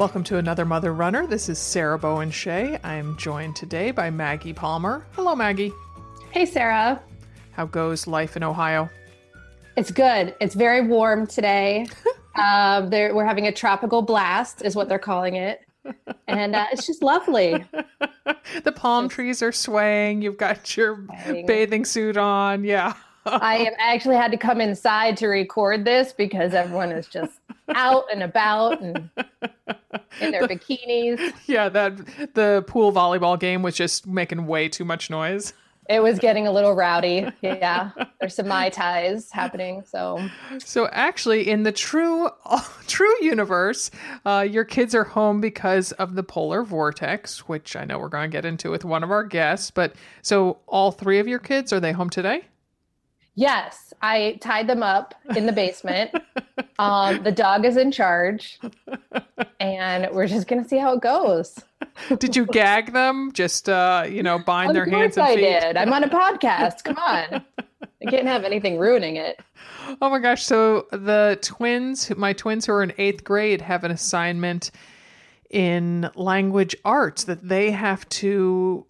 Welcome to another Mother Runner. This is Sarah Bowen Shea. I'm joined today by Maggie Palmer. Hello, Maggie. Hey, Sarah. How goes life in Ohio? It's good. It's very warm today. uh, we're having a tropical blast, is what they're calling it. And uh, it's just lovely. the palm trees are swaying. You've got your swaying. bathing suit on. Yeah. I am I actually had to come inside to record this because everyone is just out and about and in their bikinis. Yeah, that the pool volleyball game was just making way too much noise. It was getting a little rowdy. Yeah, there's some mai tais happening. So, so actually, in the true true universe, uh, your kids are home because of the polar vortex, which I know we're going to get into with one of our guests. But so, all three of your kids are they home today? Yes, I tied them up in the basement. um, the dog is in charge, and we're just gonna see how it goes. did you gag them? Just uh, you know, bind of their hands and I feet? I did. I'm on a podcast. Come on, I can't have anything ruining it. Oh my gosh! So the twins, my twins who are in eighth grade, have an assignment in language arts that they have to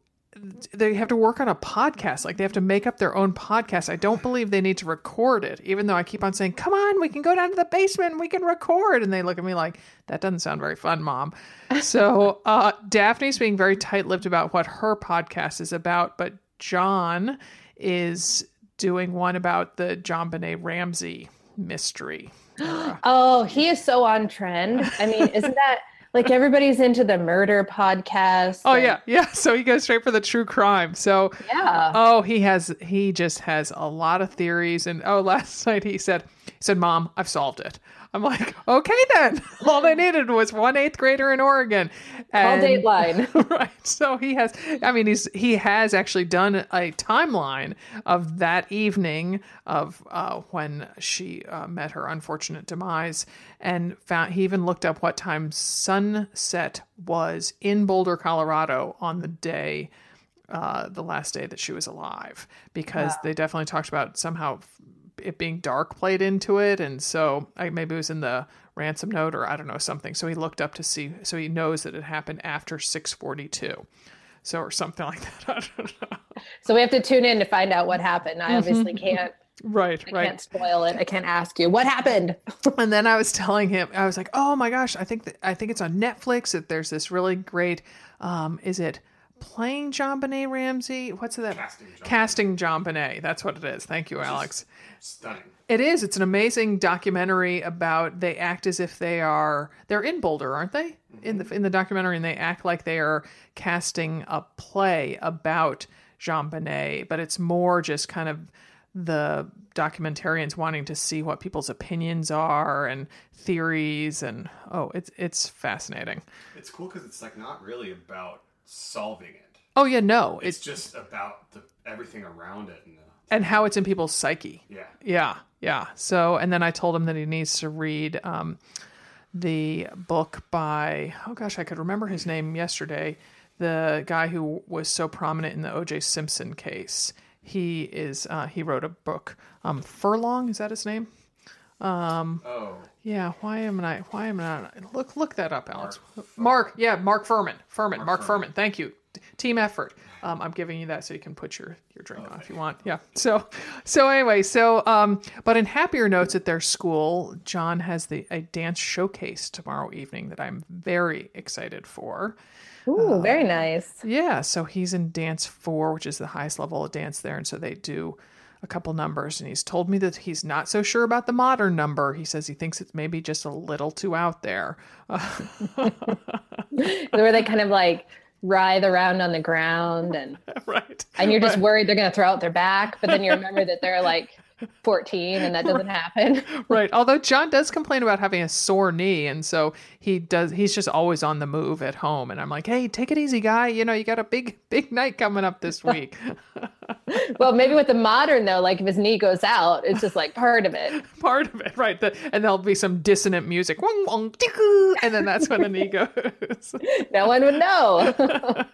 they have to work on a podcast. Like they have to make up their own podcast. I don't believe they need to record it, even though I keep on saying, "Come on, we can go down to the basement, we can record." And they look at me like, "That doesn't sound very fun, mom." So uh, Daphne's being very tight-lipped about what her podcast is about, but John is doing one about the JonBenét Ramsey mystery. oh, he is so on trend. I mean, isn't that? Like everybody's into the murder podcast. Oh and... yeah, yeah. So he goes straight for the true crime. So yeah. Oh, he has he just has a lot of theories. And oh, last night he said he said, "Mom, I've solved it." I'm like, okay then. All they needed was one eighth grader in Oregon. And, Call Dateline. right. So he has I mean he's he has actually done a timeline of that evening of uh, when she uh, met her unfortunate demise and found he even looked up what time sunset was in Boulder, Colorado on the day uh, the last day that she was alive because wow. they definitely talked about somehow it being dark played into it, and so I, maybe it was in the ransom note or I don't know something. So he looked up to see, so he knows that it happened after six forty two, so or something like that. So we have to tune in to find out what happened. I obviously mm-hmm. can't. Right, I right. can't spoil it. I can't ask you what happened. and then I was telling him, I was like, "Oh my gosh, I think that I think it's on Netflix. That there's this really great. Um, is it playing JonBenét Ramsey? What's that? Casting John, Casting. That's what it is. Thank you, Alex. Stunning. It is. It's an amazing documentary about they act as if they are they're in Boulder, aren't they? Mm-hmm. In the in the documentary, and they act like they are casting a play about JonBenét, but it's more just kind of the documentarians wanting to see what people's opinions are and theories and oh it's it's fascinating it's cool because it's like not really about solving it oh yeah no it's, it's just about the everything around it and the and how it's in people's psyche. Yeah. Yeah. Yeah. So, and then I told him that he needs to read um, the book by, oh gosh, I could remember his name yesterday. The guy who was so prominent in the O.J. Simpson case. He is, uh, he wrote a book. Um, Furlong, is that his name? Um, oh. Yeah. Why am I, why am I not? Look, look that up, Alex. Mark. Mark yeah. Mark Fuhrman. Fuhrman. Mark, Mark Fuhrman. Thank you. Team effort. Um, I'm giving you that so you can put your, your drink okay. on if you want. Yeah. So, so anyway, so, um, but in happier notes at their school, John has the, a dance showcase tomorrow evening that I'm very excited for. Ooh, uh, very nice. Yeah. So he's in dance four, which is the highest level of dance there. And so they do a couple numbers and he's told me that he's not so sure about the modern number. He says he thinks it's maybe just a little too out there. Where they kind of like writhe around on the ground and right and you're just right. worried they're going to throw out their back but then you remember that they're like 14 and that doesn't happen. right. Although John does complain about having a sore knee and so he does he's just always on the move at home and I'm like, "Hey, take it easy, guy. You know, you got a big big night coming up this week." well, maybe with the modern though, like if his knee goes out, it's just like part of it. Part of it, right. The, and there'll be some dissonant music. and then that's when the knee goes. no one would know.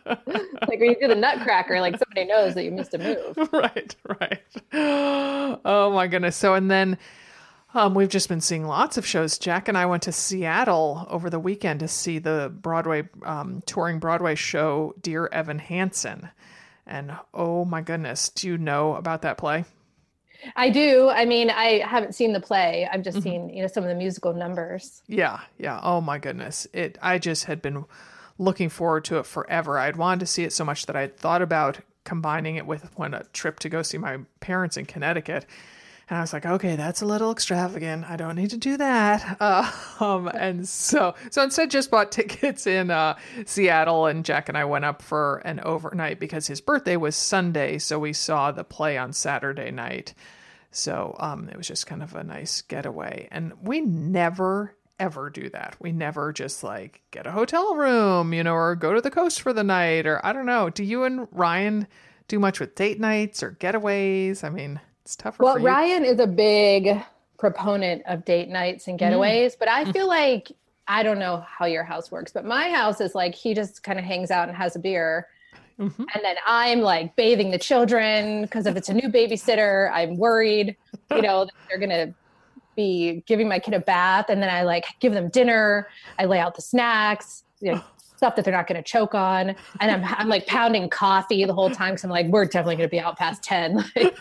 like when you do the nutcracker, like somebody knows that you missed a move. Right, right. Oh, Oh my goodness. So and then Um, we've just been seeing lots of shows. Jack and I went to Seattle over the weekend to see the Broadway um, touring Broadway show Dear Evan Hansen. And oh my goodness, do you know about that play? I do. I mean, I haven't seen the play. I've just seen, you know, some of the musical numbers. Yeah, yeah. Oh my goodness. It I just had been looking forward to it forever. I'd wanted to see it so much that I'd thought about combining it with when a trip to go see my parents in Connecticut. And I was like, okay, that's a little extravagant. I don't need to do that. Uh, um, and so, so instead, just bought tickets in uh, Seattle, and Jack and I went up for an overnight because his birthday was Sunday. So we saw the play on Saturday night. So um, it was just kind of a nice getaway. And we never ever do that. We never just like get a hotel room, you know, or go to the coast for the night, or I don't know. Do you and Ryan do much with date nights or getaways? I mean, it's tougher Well. Ryan is a big proponent of date nights and getaways, but I feel like I don't know how your house works, but my house is like he just kind of hangs out and has a beer. Mhm. And then I'm like bathing the children because if it's a new babysitter, I'm worried, you know, that they're going to be giving my kid a bath. And then I like give them dinner. I lay out the snacks, you know, stuff that they're not going to choke on. And I'm, I'm like pounding coffee the whole time. Cause I'm like, we're definitely going to be out past 10. Like,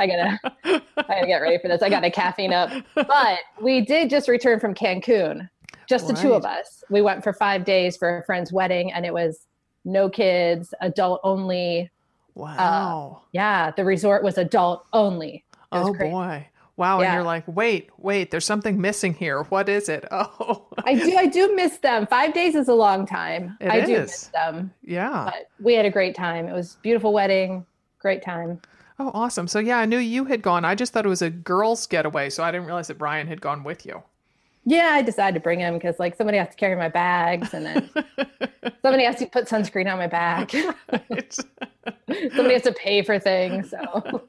I gotta, I gotta get ready for this. I gotta caffeine up. But we did just return from Cancun, just the two of us. We went for five days for a friend's wedding, and it was no kids, adult only. Wow. Uh, yeah, the resort was adult only. Was oh crazy. boy. Wow. And you're like, wait, wait, there's something missing here. What is it? Oh, I do, I do miss them. Five days is a long time. It I do miss them, yeah. but we had a great time. It was a beautiful wedding, great time. Oh, awesome. So, yeah, I knew you had gone. I just thought it was a girls' getaway. So I didn't realize that Brian had gone with you. Yeah, I decided to bring him because like somebody has to carry my bags, and then somebody has to put sunscreen on my back. Right. somebody has to pay for things. So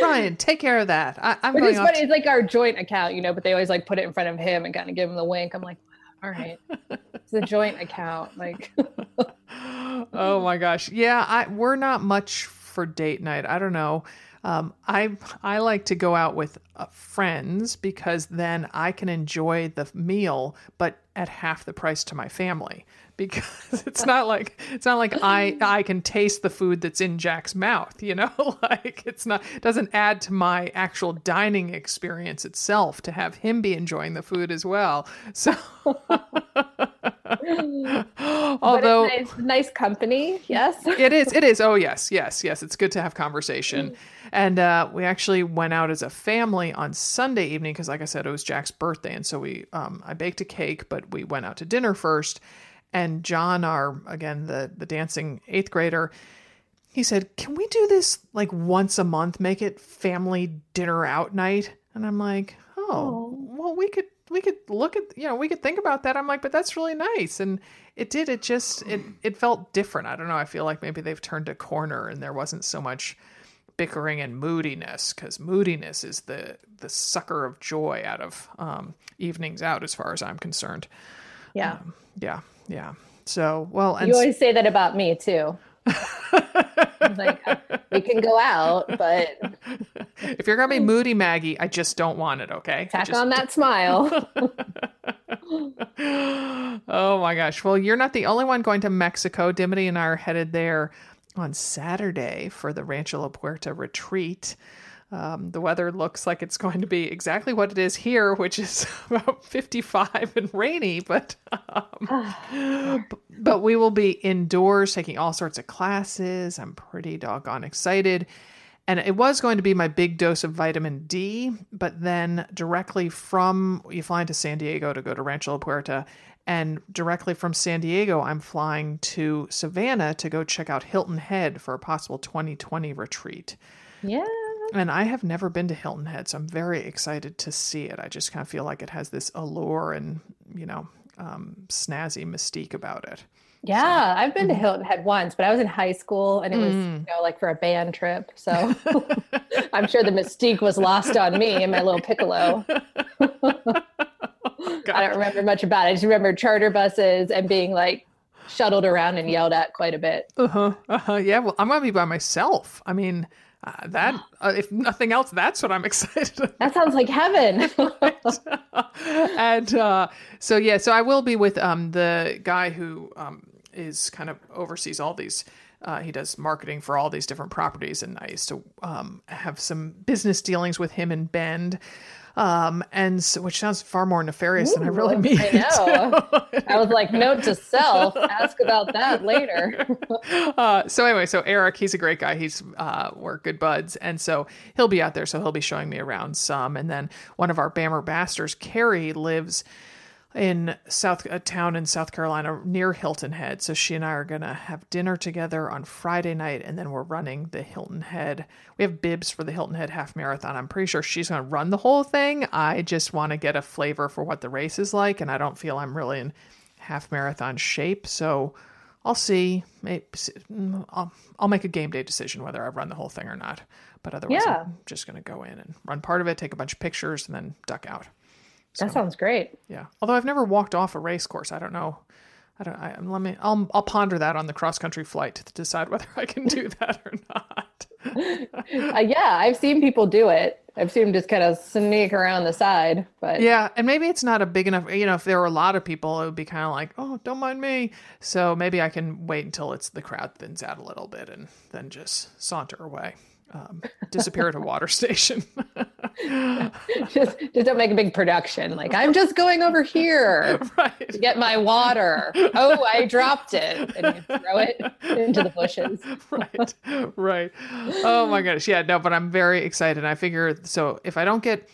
Ryan, take care of that. I, I'm which going is funny. It's like our joint account, you know, but they always like put it in front of him and kind of give him the wink. I'm like, all right, it's a joint account. Like, oh my gosh. Yeah, I we're not much for date night. I don't know. Um, I I like to go out with uh, friends because then I can enjoy the meal, but at half the price to my family. Because it's not like it's not like I I can taste the food that's in Jack's mouth, you know. like it's not it doesn't add to my actual dining experience itself to have him be enjoying the food as well. So, although it's nice, nice company, yes. it is. It is. Oh, yes, yes, yes. It's good to have conversation. And uh, we actually went out as a family on Sunday evening because, like I said, it was Jack's birthday, and so we um, I baked a cake, but we went out to dinner first. And John, our again the the dancing eighth grader, he said, "Can we do this like once a month? Make it family dinner out night?" And I'm like, "Oh, well, we could we could look at you know we could think about that." I'm like, "But that's really nice." And it did. It just it it felt different. I don't know. I feel like maybe they've turned a corner and there wasn't so much bickering and moodiness because moodiness is the the sucker of joy out of um, evenings out, as far as I'm concerned. Yeah. Yeah, yeah. So well, and You always say that about me too. like uh, we can go out, but if you're gonna be moody, Maggie, I just don't want it. Okay. Tack just- on that smile. oh my gosh. Well, you're not the only one going to Mexico. Dimity and I are headed there on Saturday for the Rancho La Puerta retreat. Um, the weather looks like it's going to be exactly what it is here, which is about 55 and rainy, but um, but we will be indoors taking all sorts of classes. I'm pretty doggone excited. And it was going to be my big dose of vitamin D, but then directly from you fly into San Diego to go to Rancho La Puerta, and directly from San Diego, I'm flying to Savannah to go check out Hilton Head for a possible 2020 retreat. yeah. And I have never been to Hilton Head, so I'm very excited to see it. I just kind of feel like it has this allure and, you know, um, snazzy mystique about it. Yeah, I've been to Mm-hmm. Hilton Head once, but I was in high school and it was, Mm. you know, like for a band trip. So I'm sure the mystique was lost on me and my little piccolo. I don't remember much about it. I just remember charter buses and being like shuttled around and yelled at quite a bit. Uh huh. Uh huh. Yeah. Well, I'm going to be by myself. I mean, Uh, that, uh, if nothing else, that's what I'm excited about. That sounds like heaven. and uh, so yeah, so I will be with um, the guy who um, is kind of oversees all these. Uh, he does marketing for all these different properties, and I used to um, have some business dealings with him in Bend. Um, and so, which sounds far more nefarious than I really mean. I know. I was like, note to self, ask about that later. uh, so anyway, so Eric, he's a great guy. He's uh, we're good buds, and so he'll be out there. So he'll be showing me around some. And then one of our BAMR ambassadors, Carrie, lives in South a town in South Carolina near Hilton Head. So she and I are gonna have dinner together on Friday night, and then we're running the Hilton Head. We have bibs for the Hilton Head half marathon. I'm pretty sure she's gonna run the whole thing. I just want to get a flavor for what the race is like, and I don't feel I'm really in half marathon shape. So I'll see. Maybe mm, I'll, I'll make a game day decision whether I run the whole thing or not. But otherwise, Yeah. I'm just gonna go in and run part of it, take a bunch of pictures, and then duck out. That sounds great. Yeah. Although I've never walked off a race course, I don't know. I don't. I, let me. I'll. I'll ponder that on the cross country flight to decide whether I can do that or not. Uh, yeah, I've seen people do it. I've seen them just kind of sneak around the side, but Yeah, and maybe it's not a big enough. You know, if there were a lot of people, it would be kind of like, oh, don't mind me. So maybe I can wait until it's the crowd thins out a little bit and then just saunter away, um, disappear at a water station. just just don't make a big production. Like I'm just going over here to get my water. Oh, I dropped it, and you throw it into the bushes. right right oh my gosh yeah no but i'm very excited i figure so if i don't get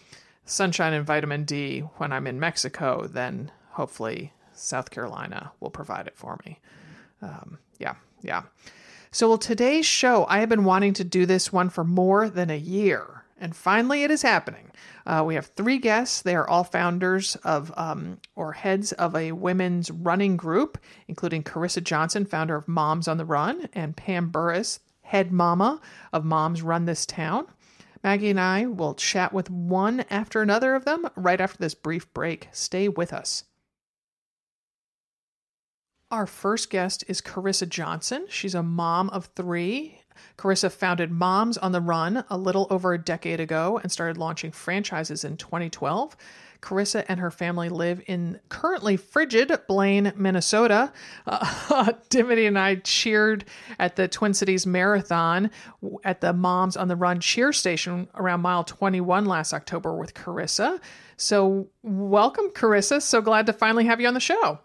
sunshine and vitamin d when i'm in mexico then hopefully south carolina will provide it for me um, yeah yeah so well today's show i have been wanting to do this one for more than a year and finally it is happening uh, we have three guests. They are all founders of um, or heads of a women's running group, including Carissa Johnson, founder of Moms on the Run, and Pam Burris, head mama of Moms Run This Town. Maggie and I will chat with one after another of them right after this brief break. Stay with us. Our first guest is Carissa Johnson. She's a mom of three. Carissa founded Moms on the Run a little over a decade ago and started launching franchises in 2012. Carissa and her family live in currently frigid Blaine, Minnesota. Uh, Dimity and I cheered at the Twin Cities Marathon at the Moms on the Run cheer station around mile 21 last October with Carissa. So, welcome, Carissa. So glad to finally have you on the show.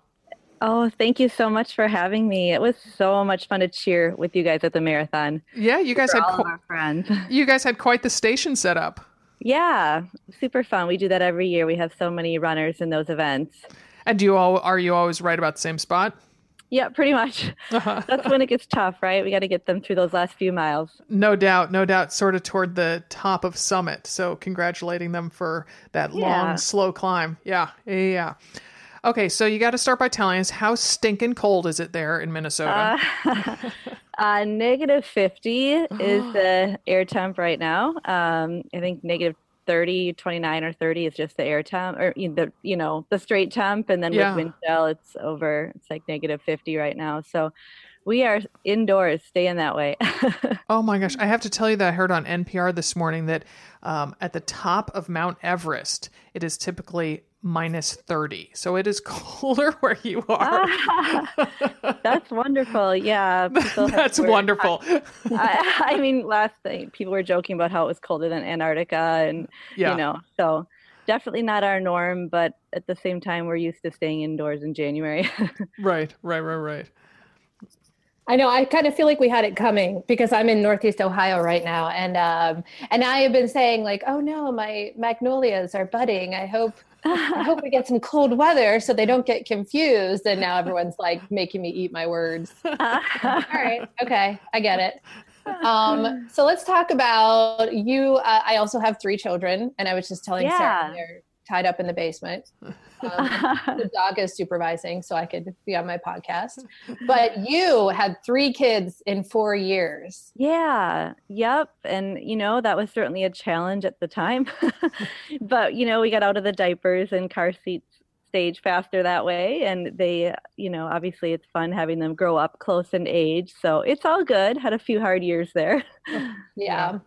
Oh, thank you so much for having me. It was so much fun to cheer with you guys at the marathon. Yeah, you guys had all qu- our friends. you guys had quite the station set up. Yeah, super fun. We do that every year. We have so many runners in those events. And do you all are you always right about the same spot? Yeah, pretty much. Uh-huh. That's when it gets tough, right? We got to get them through those last few miles. No doubt, no doubt, sort of toward the top of summit. So congratulating them for that Yeah. long, slow climb. Yeah, yeah. Okay, so you got to start by telling us how stinking cold is it there in Minnesota? Uh, uh, negative 50 is the air temp right now. Um, I think negative 30, 29 or 30 is just the air temp or the, you know, the straight temp. And then Yeah. with wind chill, it's over, it's like negative 50 right now. So we are indoors, staying that way. oh my gosh, I have to tell you that I heard on NPR this morning that um, at the top of Mount Everest, it is typically minus 30. So it is colder where you are. That's wonderful. Yeah. That's wear- wonderful. I, I mean, last thing people were joking about how it was colder than Antarctica, and Yeah. you know, so definitely not our norm. But at the same time, we're used to staying indoors in January. Right, right, right, right. I know. I kind of feel like we had it coming because I'm in Northeast Ohio right now, and um, and I have been saying like, oh no, my magnolias are budding. I hope I hope we get some cold weather so they don't get confused. And now everyone's like making me eat my words. All right, okay, I get it. Um, so let's talk about you. Uh, I also have three children, and I was just telling Sarah they're tied up in the basement. Um, the dog is supervising, so I could be on my podcast. But you had three kids in four years. Yeah, yep. And, you know, that was certainly a challenge at the time. but, you know, we got out of the diapers and car seats stage faster that way. And they, you know, obviously it's fun having them grow up close in age. So it's all good. Had a few hard years there. Yeah.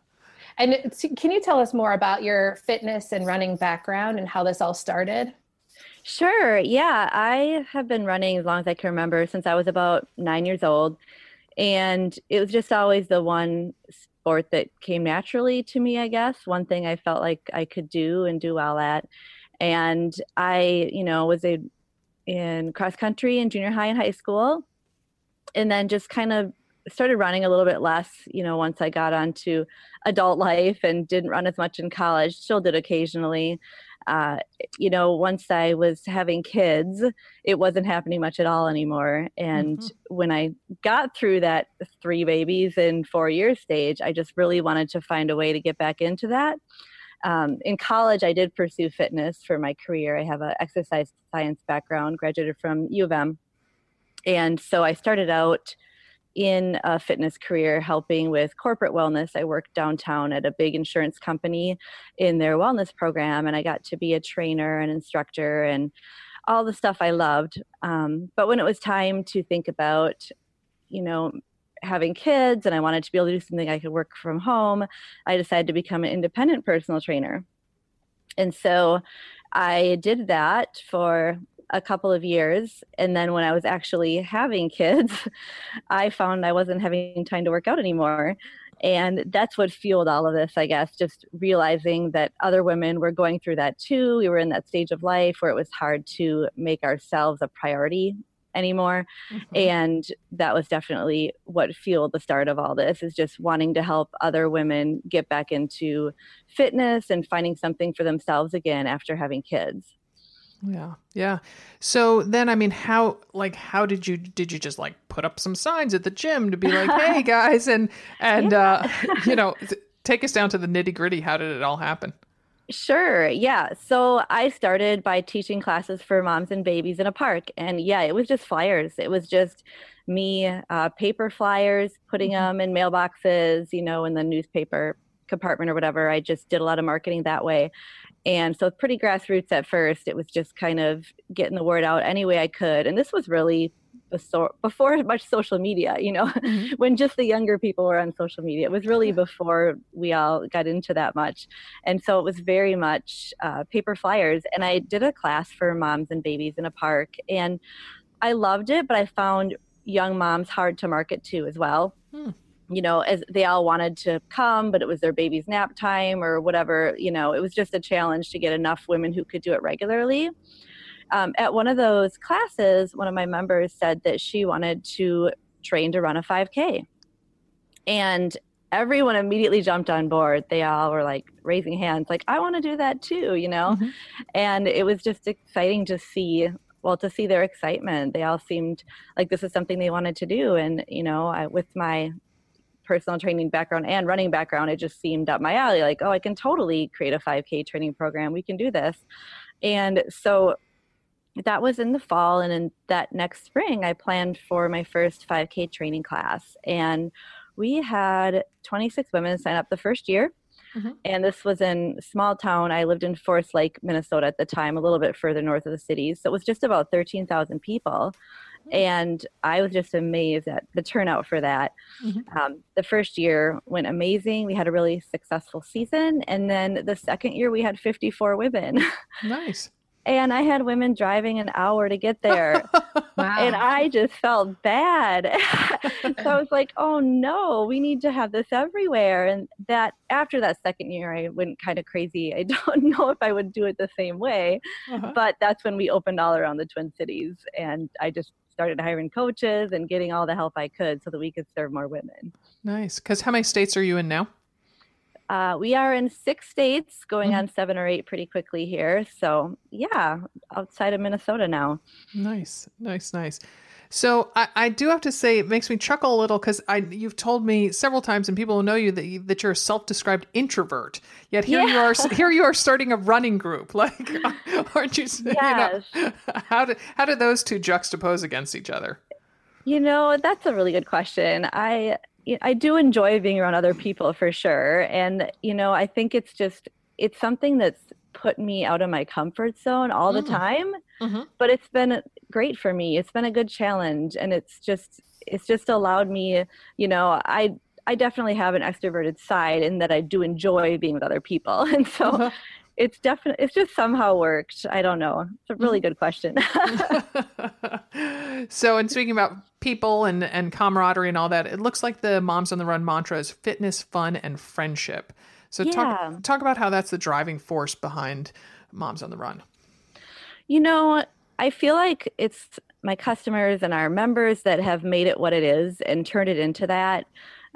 And can you tell us more about your fitness and running background and how this all started? Sure. Yeah. I have been running as long as I can remember since I was about nine years old. And it was just always the one sport that came naturally to me, I guess. One thing I felt like I could do and do well at. And I, you know, was a, in cross country in junior high and high school. And then just kind of started running a little bit less, you know, once I got onto adult life and didn't run as much in college, still did occasionally uh, you know, once I was having kids, it wasn't happening much at all anymore. And mm-hmm. when I got through that three babies in four years stage, I just really wanted to find a way to get back into that. Um, in college, I did pursue fitness for my career. I have an exercise science background, graduated from U of M. And so I started out in a fitness career helping with corporate wellness. I worked downtown at a big insurance company in their wellness program, and I got to be a trainer and instructor and all the stuff I loved. Um, but when it was time to think about, you know, having kids and I wanted to be able to do something I could work from home, I decided to become an independent personal trainer. And so I did that for a couple of years. And then when I was actually having kids, I found I wasn't having time to work out anymore. And that's what fueled all of this, I guess, just realizing that other women were going through that too. We were in that stage of life where it was hard to make ourselves a priority anymore mm-hmm. and that was definitely what fueled the start of all this is just wanting to help other women get back into fitness and finding something for themselves again after having kids yeah. Yeah. So then I mean how like how did you did you just like put up some signs at the gym to be like, "Hey guys," and and yeah. uh you know, take us down to the nitty-gritty. How did it all happen? Sure. Yeah. So I started by teaching classes for moms and babies in a park. And yeah, it was just flyers. It was just me, uh, paper flyers, putting mm-hmm. them in mailboxes, you know, in the newspaper compartment or whatever. I just did a lot of marketing that way. And so, pretty grassroots at first. It was just kind of getting the word out any way I could. And this was really before much social media, you know, mm-hmm. when just the younger people were on social media. It was really before we all got into that much. And so it was very much uh, paper flyers. And I did a class for moms and babies in a park. And I loved it, but I found young moms hard to market to as well. Hmm you know, as they all wanted to come, but it was their baby's nap time or whatever, you know, it was just a challenge to get enough women who could do it regularly. Um, at one of those classes, one of my members said that she wanted to train to run a 5K. And everyone immediately jumped on board. They all were like raising hands, like, I want to do that too, you know? Mm-hmm. And it was just exciting to see well to see their excitement they all seemed like this is something they wanted to do and you know I, with my personal training background and running background, it just seemed up my alley. Like, oh, I can totally create a 5K training program. We can do this. And so that was in the fall. And in that next spring, I planned for my first 5K training class. And we had 26 women sign up the first year. Mm-hmm. And this was in small town. I lived in Forest Lake, Minnesota at the time, a little bit further north of the city. So it was just about 13,000 people. And I was just amazed at the turnout for that. Mm-hmm. Um, the first year went amazing. We had a really successful season, and then the second year we had 54 women. Nice. and I had women driving an hour to get there. wow. And I just felt bad. so I was like, oh no, we need to have this everywhere. And that after that second year, I went kind of crazy. I don't know if I would do it the same way, uh-huh. but that's when we opened all around the Twin Cities. And I just started hiring coaches and getting all the help I could so that we could serve more women. Nice. Because how many states are you in now? Uh, we are in six states, going mm-hmm. on seven or eight pretty quickly here. So, yeah, outside of Minnesota now. Nice, nice, nice. So I, I do have to say it makes me chuckle a little because I you've told me several times and people who know you that you, that you're a self-described introvert. Yet here yeah. you are here you are starting a running group. Like aren't you? Yes. You know, how do how do those two juxtapose against each other? You know that's a really good question. I I do enjoy being around other people for sure, and you know I think it's just it's something that's put me out of my comfort zone all the mm. time mm-hmm. but it's been great for me it's been a good challenge and it's just it's just allowed me you know i I definitely have an extroverted side in that I do enjoy being with other people. And so Uh-huh. it's definitely it's just somehow worked. I don't know. It's a really good question. so, in speaking about people and, and camaraderie and all that, it looks like the Moms on the Run mantra is fitness, fun, and friendship. So, Yeah. talk, talk about how that's the driving force behind Moms on the Run. You know, I feel like it's my customers and our members that have made it what it is and turned it into that.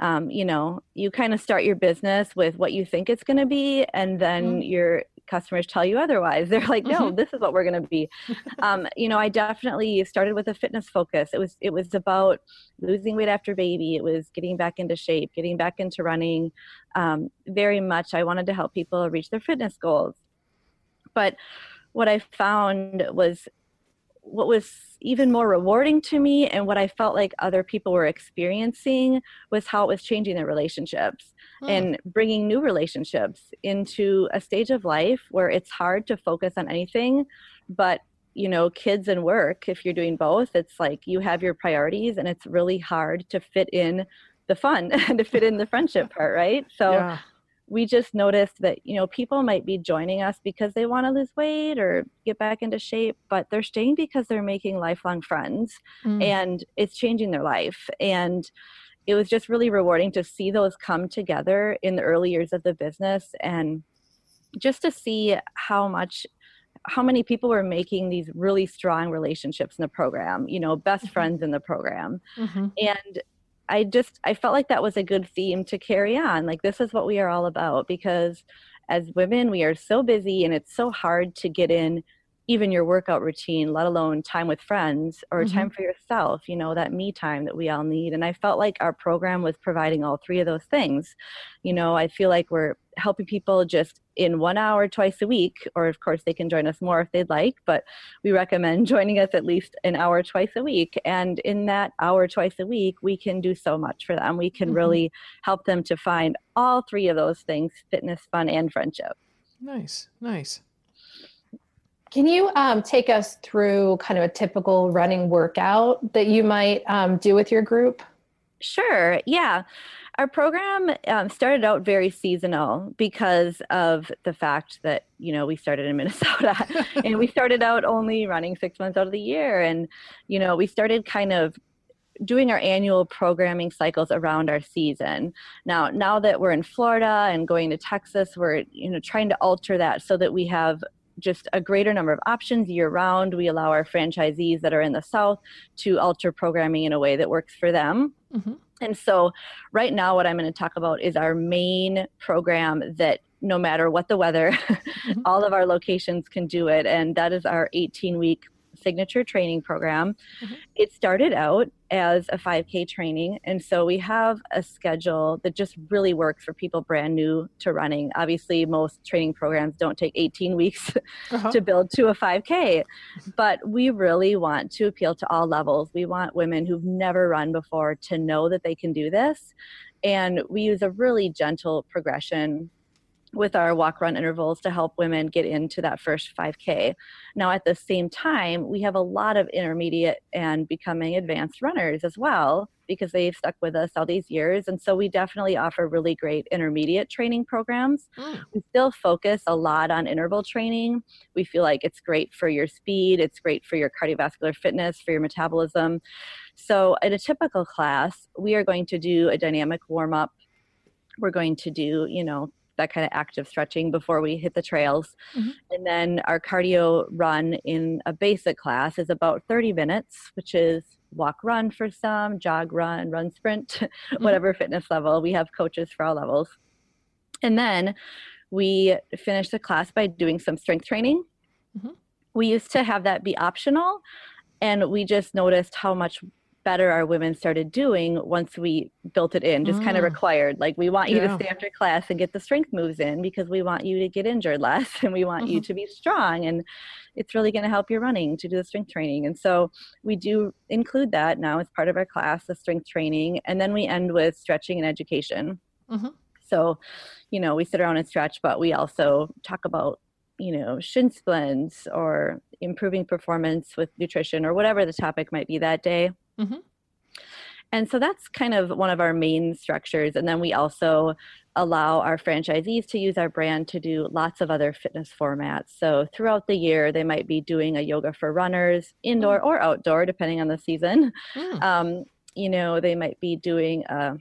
Um, you know, you kind of start your business with what you think it's going to be, and then your customers tell you otherwise. They're like, "No, this is what we're going to be." um, you know, I definitely started with a fitness focus. It was it was about losing weight after baby. It was getting back into shape, getting back into running. Um, very much, I wanted to help people reach their fitness goals. But what I found was what was even more rewarding to me and what I felt like other people were experiencing was how it was changing their relationships Hmm. and bringing new relationships into a stage of life where it's hard to focus on anything but you know kids and work if you're doing both it's like you have your priorities and it's really hard to fit in the fun and to fit in the friendship part right so yeah. We just noticed that you know people might be joining us because they want to lose weight or get back into shape but they're staying because they're making lifelong friends Mm. and it's changing their life and it was just really rewarding to see those come together in the early years of the business and just to see how much how many people were making these really strong relationships in the program you know best Mhm. friends in the program Mhm. and i just i felt like that was a good theme to carry on. Like this is what we are all about because as women we are so busy and it's so hard to get in even your workout routine let alone time with friends or Mhm. time for yourself you know that me time that we all need and i felt like our program was providing all three of those things you know i feel like we're helping people just in one hour twice a week or of course they can join us more if they'd like but we recommend joining us at least an hour twice a week and in that hour twice a week we can do so much for them we can Mhm. really help them to find all three of those things fitness fun and friendship Nice. Nice. Can you um, take us through kind of a typical running workout that you might um, do with your group? Sure. Yeah. Our program um, started out very seasonal because of the fact that, you know, we started in Minnesota and we started out only running six months out of the year. And, you know, we started kind of doing our annual programming cycles around our season. Now, now that we're in Florida and going to Texas, we're, you know, trying to alter that so that we have just a greater number of options year round. We allow our franchisees that are in the South to alter programming in a way that works for them. Mhm. And so, right now, what I'm going to talk about is our main program that no matter what the weather, all of our locations can do it. And that is our 18 week signature training program. Mhm. It started out as a 5K training. And so, we have a schedule that just really works for people brand new to running. Obviously, most training programs don't take 18 weeks Uh-huh. to build to a 5K. But we really want to appeal to all levels. We want women who've never run before to know that they can do this. And we use a really gentle progression with our walk run intervals to help women get into that first 5K. Now, at the same time, we have a lot of intermediate and becoming advanced runners as well because they've stuck with us all these years. And so we definitely offer really great intermediate training programs Mm. we still focus a lot on interval training. We feel like it's great for your speed, it's great for your cardiovascular fitness, for your metabolism. So, in a typical class, we are going to do a dynamic warm up. We're going to do, you know, that kind of active stretching before we hit the trails. Mhm. And then our cardio run in a basic class is about 30 minutes, which is walk run for some, jog run, run sprint, whatever fitness level. We have coaches for all levels. And then we finish the class by doing some strength training. Mhm. We used to have that be optional, and we just noticed how much better our women started doing once we built it in, just kind of Mm. required. Like, we want you Yeah. to stay after class and get the strength moves in because we want you to get injured less and we want you Mhm. to be strong. And it's really going to help your running to do the strength training. And so we do include that now as part of our class, the strength training. And then we end with stretching and education. Mhm. So, you know, we sit around and stretch, but we also talk about, you know, shin splints or improving performance with nutrition or whatever the topic might be that day. Mhm. and so that's kind of one of our main structures. And then we also allow our franchisees to use our brand to do lots of other fitness formats. So throughout the year, they might be doing a yoga for runners, indoor Mm. or outdoor, depending on the season. Mm. Um, you know, they might be doing a,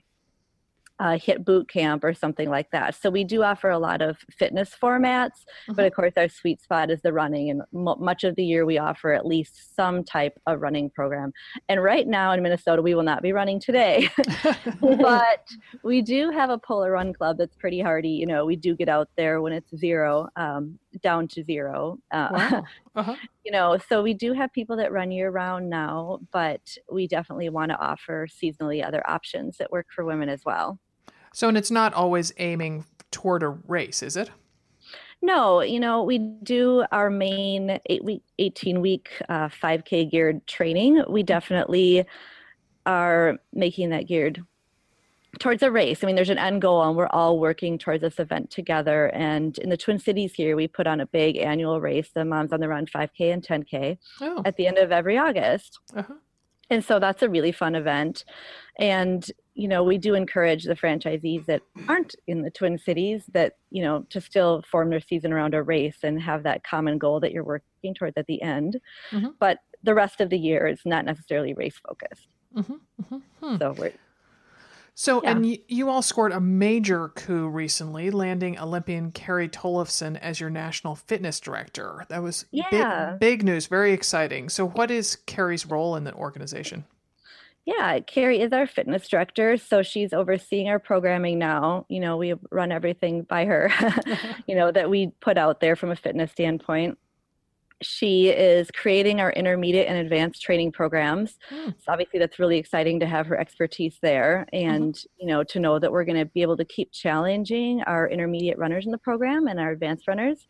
a HIIT boot camp or something like that. So we do offer a lot of fitness formats, but Mhm. of course, our sweet spot is the running. And m- much of the year, we offer at least some type of running program. And right now in Minnesota, we will not be running today, but we do have a polar run club that's pretty hardy. You know, we do get out there when it's zero, um, down to zero. Uh, wow. Uh-huh. you know, so we do have people that run year round now, but we definitely want to offer seasonally other options that work for women as well. So, and it's not always aiming toward a race, is it? No, you know, we do our main eight week, 18 week, uh, 5K geared training. We definitely are making that geared towards a race. I mean, there's an end goal, and we're all working towards this event together. And in the Twin Cities here, we put on a big annual race, the Moms on the Run 5K and 10K, Oh. at the end of every August. Uh-huh. And so that's a really fun event. And, you know, we do encourage the franchisees that aren't in the Twin Cities that, you know, to still form their season around a race and have that common goal that you're working towards at the end. Mhm. But the rest of the year is not necessarily race focused. Mhm, mhm, hmm. So we're, So, Yeah. and y- you all scored a major coup recently, landing Olympian Carrie Tollefson as your national fitness director. That was Yeah. big, big news, very exciting. So, what is Carrie's role in the organization? Yeah, Carrie is our fitness director. So she's overseeing our programming now. You know, we run everything by her, you know, that we put out there from a fitness standpoint. She is creating our intermediate and advanced training programs. Hmm. So obviously that's really exciting to have her expertise there and you know to know that we're going to be able to keep challenging our intermediate runners in the program and our advanced runners.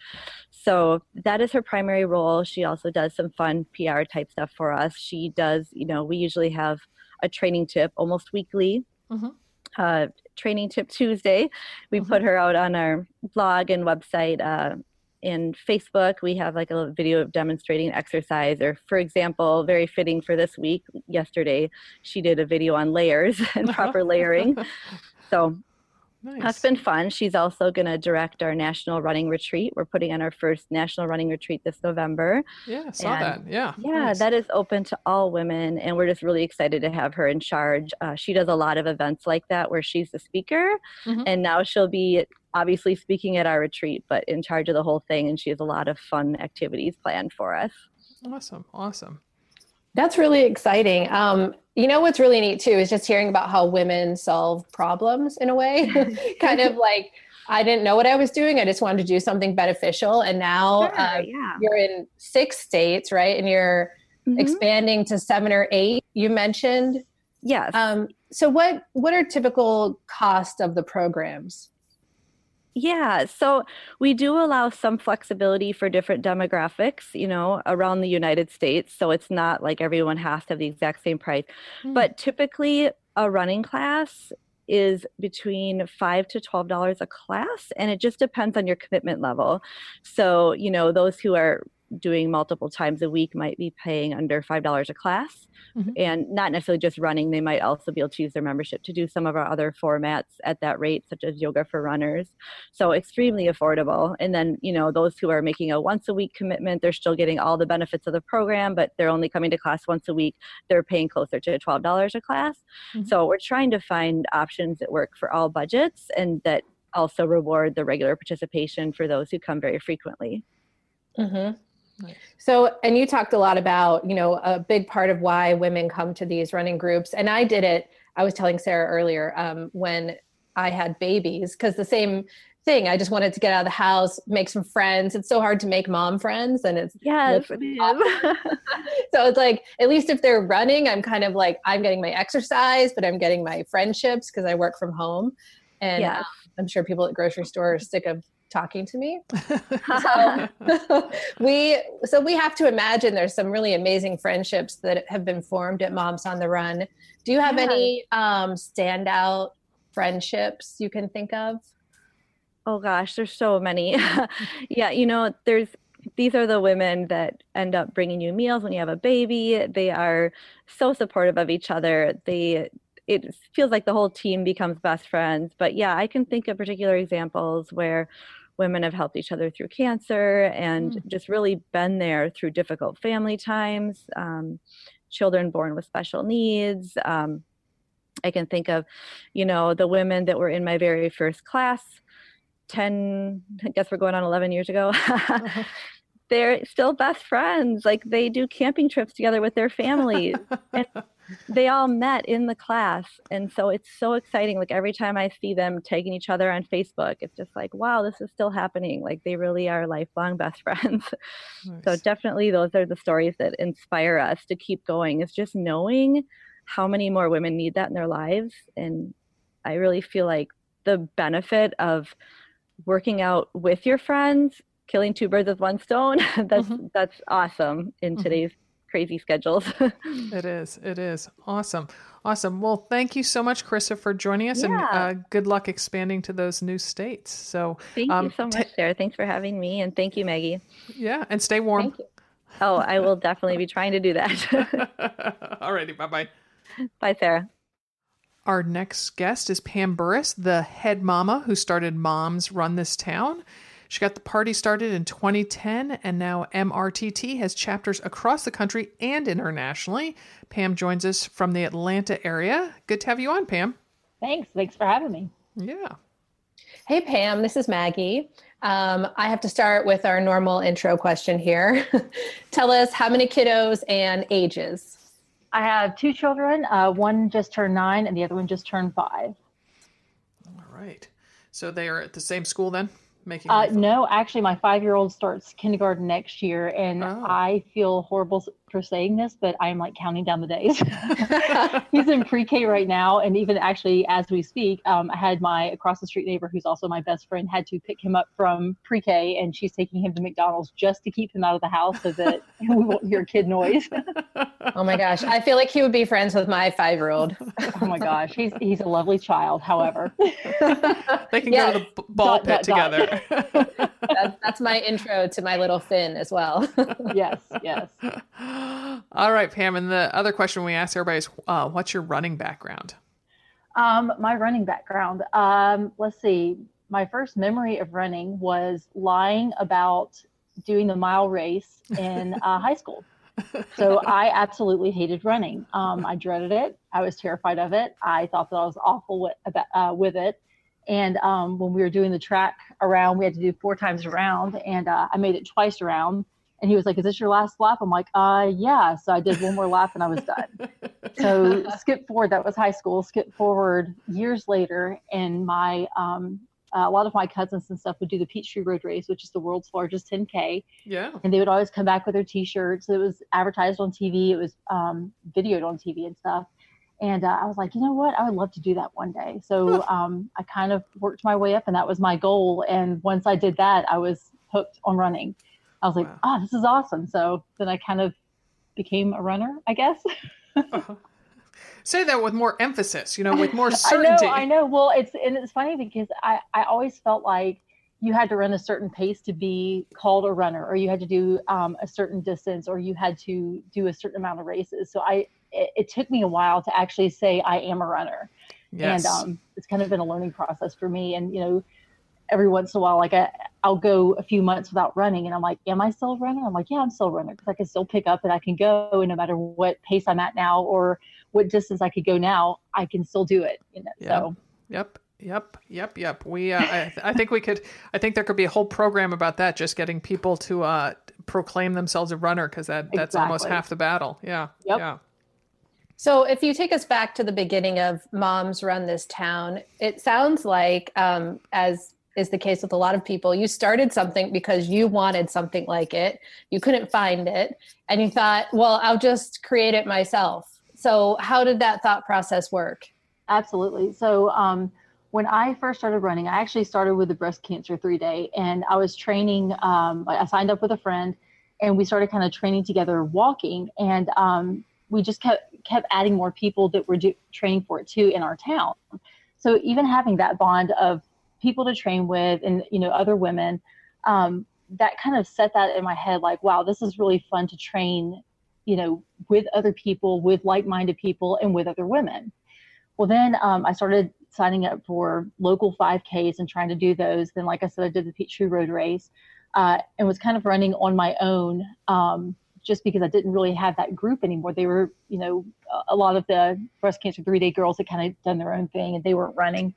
So that is her primary role. She also does some fun PR type stuff for us. She does, you know, we usually have a training tip almost weekly. Mhm. Uh, training tip Tuesday. We put her out on our blog and website uh, in Facebook. We have like a video of demonstrating exercise, or for example, very fitting for this week. Yesterday, she did a video on layers and proper layering. So Nice. that's been fun. She's also going to direct our national running retreat. We're putting on our first national running retreat this November. yeah, saw and- that. Yeah. Yeah, nice. that is open to all women, and we're just really excited to have her in charge. Uh, she does a lot of events like that where she's the speaker, Mhm. and now she'll be obviously speaking at our retreat, but in charge of the whole thing. And she has a lot of fun activities planned for us. Awesome. Awesome. That's really exciting. Um, you know what's really neat too is just hearing about how women solve problems in a way. kind of like I didn't know what I was doing. I just wanted to do something beneficial, and now Sure, uh, yeah. you're in six states, right? And you're Mhm. expanding to seven or eight. You mentioned. yes. Um, so what what are typical cost of the programs? Yeah, so we do allow some flexibility for different demographics, you know, around the United States. So it's not like everyone has to have the exact same price. Hmm. But typically, a running class is between five to twelve dollars a class, and it just depends on your commitment level. So, you know, those who are doing multiple times a week might be paying under five dollars a class Mhm. and not necessarily just running they might also be able to use their membership to do some of our other formats at that rate such as yoga for runners so extremely affordable and then you know those who are making a once a week commitment they're still getting all the benefits of the program but they're only coming to class once a week they're paying closer to $12 a class Mhm. so we're trying to find options that work for all budgets and that also reward the regular participation for those who come very frequently Mm-hmm. Nice. So, and you talked a lot about, you know, a big part of why women come to these running groups. And I did it, I was telling Sarah earlier, um, when I had babies, because the same thing, I just wanted to get out of the house, make some friends. It's so hard to make mom friends. And it's yes it so it's like, at least if they're running, I'm kind of like, I'm getting my exercise, but I'm getting my friendships because I work from home. And Yes. um, I'm sure people at grocery store are sick of talking to me. So we so we have to imagine there's some really amazing friendships that have been formed at Moms on the Run. Do you have Yeah. any um, standout friendships you can think of? Oh gosh, there's so many. yeah, you know, there's these are the women that end up bringing you meals when you have a baby. They are so supportive of each other. They it feels like the whole team becomes best friends. But yeah, I can think of particular examples where women have helped each other through cancer and mm. just really been there through difficult family times, um, children born with special needs. Um, I can think of, you know, the women that were in my very first class 10, I guess we're going on 11 years ago. uh-huh. They're still best friends. Like they do camping trips together with their families. and they all met in the class and so it's so exciting like every time i see them tagging each other on facebook it's just like wow this is still happening like they really are lifelong best friends nice. so definitely those are the stories that inspire us to keep going is just knowing how many more women need that in their lives and i really feel like the benefit of working out with your friends killing two birds with one stone that's mm-hmm. that's awesome in mm-hmm. today's crazy schedules. it is. It is. Awesome. Awesome. Well, thank you so much, Carissa, for joining us, yeah. and uh, good luck expanding to those new states. So, thank um, you so much, Sarah. Thanks for having me, and thank you, Maggie. Yeah, and stay warm. Oh, I will definitely be trying to do that. All righty. Bye bye. Bye, Sarah. Our next guest is Pam Burris, the head mama who started Moms Run This Town. She got the party started in 2010, and now MRTT has chapters across the country and internationally. Pam joins us from the Atlanta area. Good to have you on, Pam. Thanks. Thanks for having me. Yeah. Hey, Pam, this is Maggie. Um, I have to start with our normal intro question here. Tell us how many kiddos and ages. I have two children. Uh, one just turned nine, and the other one just turned five. All right. So they are at the same school then? Making uh, no actually my five year old starts kindergarten next year and oh. i feel horrible for saying this but i'm like counting down the days. He's in pre-k right now and even actually as we speak um, i had my across the street neighbor who's also my best friend had to pick him up from pre-k and she's taking him to mcdonald's just to keep him out of the house so that we won't hear kid noise. Oh my gosh. I feel like he would be friends with my five year old oh my gosh. He's he's a lovely child however. They can go to the ball dot, pit dot, together. Dot that's, that's my intro to my little Finn as well. yes, yes. All right, Pam. And the other question we ask everybody is, uh, what's your running background? Um, my running background. Um, let's see. My first memory of running was lying about doing the mile race in uh, high school. So I absolutely hated running. Um, I dreaded it. I was terrified of it. I thought that I was awful with, uh, with it. And um, when we were doing the track around, we had to do four times around, and uh, I made it twice around. And he was like, "Is this your last lap?" I'm like, "Uh, yeah." So I did one more lap, and I was done. so skip forward. That was high school. Skip forward years later, and my um, uh, a lot of my cousins and stuff would do the Peachtree Road Race, which is the world's largest 10K. Yeah. And they would always come back with their T-shirts. It was advertised on TV. It was um, videoed on TV and stuff. And uh, I was like, you know what? I would love to do that one day. So um, I kind of worked my way up, and that was my goal. And once I did that, I was hooked on running. I was like, wow. oh, this is awesome. So then I kind of became a runner, I guess. uh-huh. Say that with more emphasis, you know, with more certainty. I know, I know. Well, it's and it's funny because I I always felt like you had to run a certain pace to be called a runner, or you had to do um, a certain distance, or you had to do a certain amount of races. So I it, it, took me a while to actually say I am a runner. Yes. And um, it's kind of been a learning process for me. And, you know, every once in a while, like I, I'll go a few months without running and I'm like, am I still a runner? I'm like, yeah, I'm still a runner because I can still pick up and I can go and no matter what pace I'm at now or what distance I could go now, I can still do it. You know? Yep. So. Yep. Yep, yep, yep. We, uh, I, I, think we could. I think there could be a whole program about that, just getting people to uh, proclaim themselves a runner, because that that's exactly. almost half the battle. Yeah, yep. yeah. So, if you take us back to the beginning of Moms Run This Town, it sounds like, um, as is the case with a lot of people, you started something because you wanted something like it. You couldn't find it. And you thought, well, I'll just create it myself. So, how did that thought process work? Absolutely. So, um, when I first started running, I actually started with the breast cancer three day, and I was training. Um, I signed up with a friend, and we started kind of training together walking. And um, we just kept kept adding more people that were do, training for it too in our town. So even having that bond of people to train with and you know other women, um, that kind of set that in my head like, wow, this is really fun to train, you know, with other people, with like-minded people, and with other women. well, then um, I started signing up for local 5Ks and trying to do those. Then, like I said, I did the Peachtree Road Race uh, and was kind of running on my own um, just because I didn't really have that group anymore. They were, you know, a lot of the breast cancer three day girls had kind of done their own thing and they weren't running.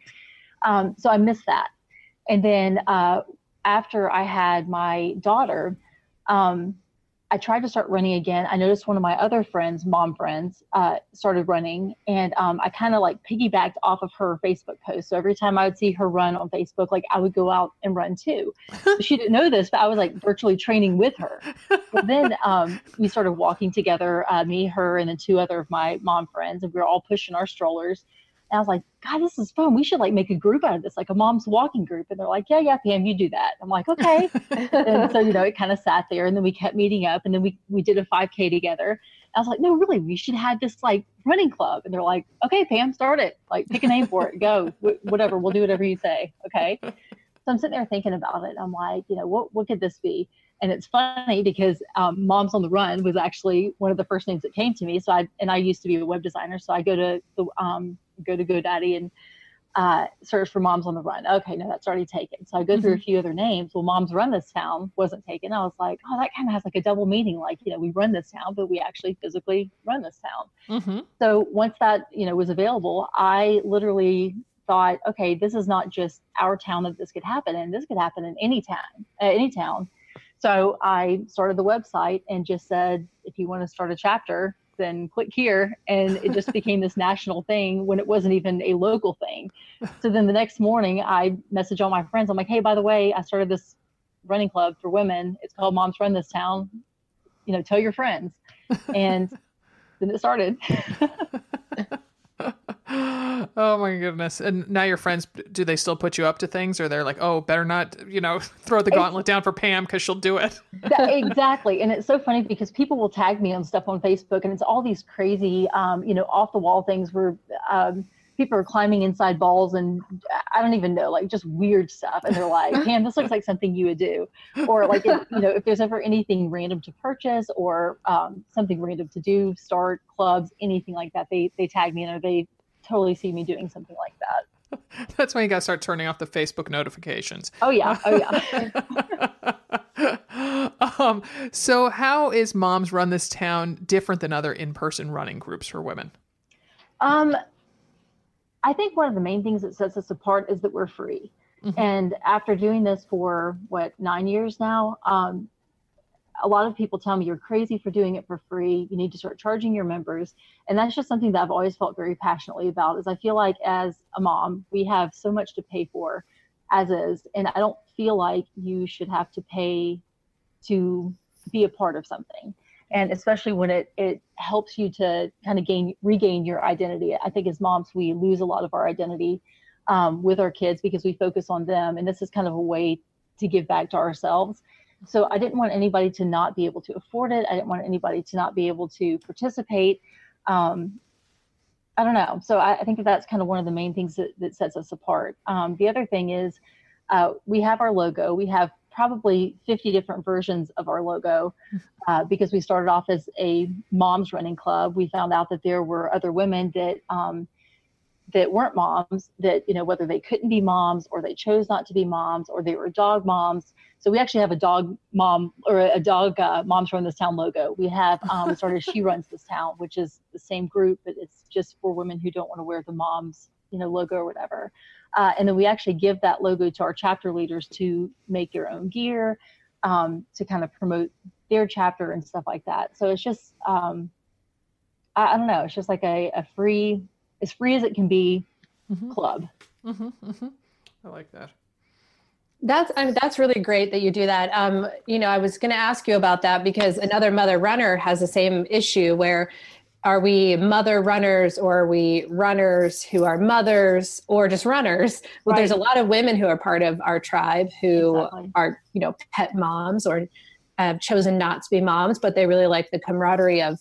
Um, so I missed that. And then uh, after I had my daughter, um, I tried to start running again. I noticed one of my other friends, mom friends, uh, started running, and um, I kind of like piggybacked off of her Facebook post. So every time I would see her run on Facebook, like I would go out and run too. she didn't know this, but I was like virtually training with her. But then um, we started walking together, uh, me, her, and then two other of my mom friends, and we were all pushing our strollers. And I was like, God, this is fun. We should like make a group out of this, like a mom's walking group. And they're like, Yeah, yeah, Pam, you do that. I'm like, okay. and so, you know, it kind of sat there and then we kept meeting up and then we we did a 5K together. I was like, no, really, we should have this like running club. And they're like, okay, Pam, start it. Like, pick a name for it. Go, Wh- whatever. We'll do whatever you say. Okay. So I'm sitting there thinking about it. I'm like, you know, what what could this be? And it's funny because um, Moms on the Run was actually one of the first names that came to me. So I and I used to be a web designer, so I go to the um, go to GoDaddy and uh, search for Moms on the Run. Okay, no, that's already taken. So I go through a few other names. Well, Moms Run This Town wasn't taken. I was like, oh, that kind of has like a double meaning. Like, you know, we run this town, but we actually physically run this town. hmm So once that you know was available, I literally thought, okay, this is not just our town that this could happen in. This could happen in any town, uh, any town. So I started the website and just said, if you want to start a chapter, then click here. And it just became this national thing when it wasn't even a local thing. So then the next morning, I message all my friends. I'm like, hey, by the way, I started this running club for women. It's called Moms Run This Town. You know, tell your friends. And then it started. oh my goodness! And now your friends, do they still put you up to things, or they're like, "Oh, better not," you know, throw the gauntlet down for Pam because she'll do it. That- exactly and it's so funny because people will tag me on stuff on facebook and it's all these crazy um, you know off the wall things where um, people are climbing inside balls and i don't even know like just weird stuff and they're like man this looks like something you would do or like if, you know if there's ever anything random to purchase or um, something random to do start clubs anything like that they they tag me and they totally see me doing something like that That's when you got to start turning off the Facebook notifications. oh yeah oh yeah um, so, how is Moms Run This Town different than other in-person running groups for women? Um, I think one of the main things that sets us apart is that we're free. Mhm. And after doing this for what nine years now, um, a lot of people tell me you're crazy for doing it for free. You need to start charging your members, and that's just something that I've always felt very passionately about. Is I feel like as a mom, we have so much to pay for, as is, and I don't feel like you should have to pay to be a part of something and especially when it it helps you to kind of gain regain your identity i think as moms we lose a lot of our identity um, with our kids because we focus on them and this is kind of a way to give back to ourselves so i didn't want anybody to not be able to afford it. I didn't want anybody to not be able to participate. Um, i don't know. So I, I think that that's kind of one of the main things that, that sets us apart. Um, the other thing is uh, we have our logo. We have probably 50 different versions of our logo uh, because we started off as a moms running club. We found out that there were other women that um, that weren't moms that you know whether they couldn't be moms or they chose not to be moms or they were dog moms. So we actually have a dog mom or a dog uh, moms run this town logo. We have um, started She Runs This Town, which is the same group, but it's just for women who don't want to wear the moms you know logo or whatever. Uh, and then we actually give that logo to our chapter leaders to make their own gear um, to kind of promote their chapter and stuff like that. So it's just, um, I, I don't know, it's just like a, a free, as free as it can be Mhm. club. hmm hmm I like that. That's I mean, that's really great that you do that. Um, you know, I was going to ask you about that because another mother runner has the same issue where are we mother runners or are we runners who are mothers or just runners? Well, there's a lot of women who are part of our tribe who Exactly. are, you know, pet moms or have chosen not to be moms, but they really like the camaraderie of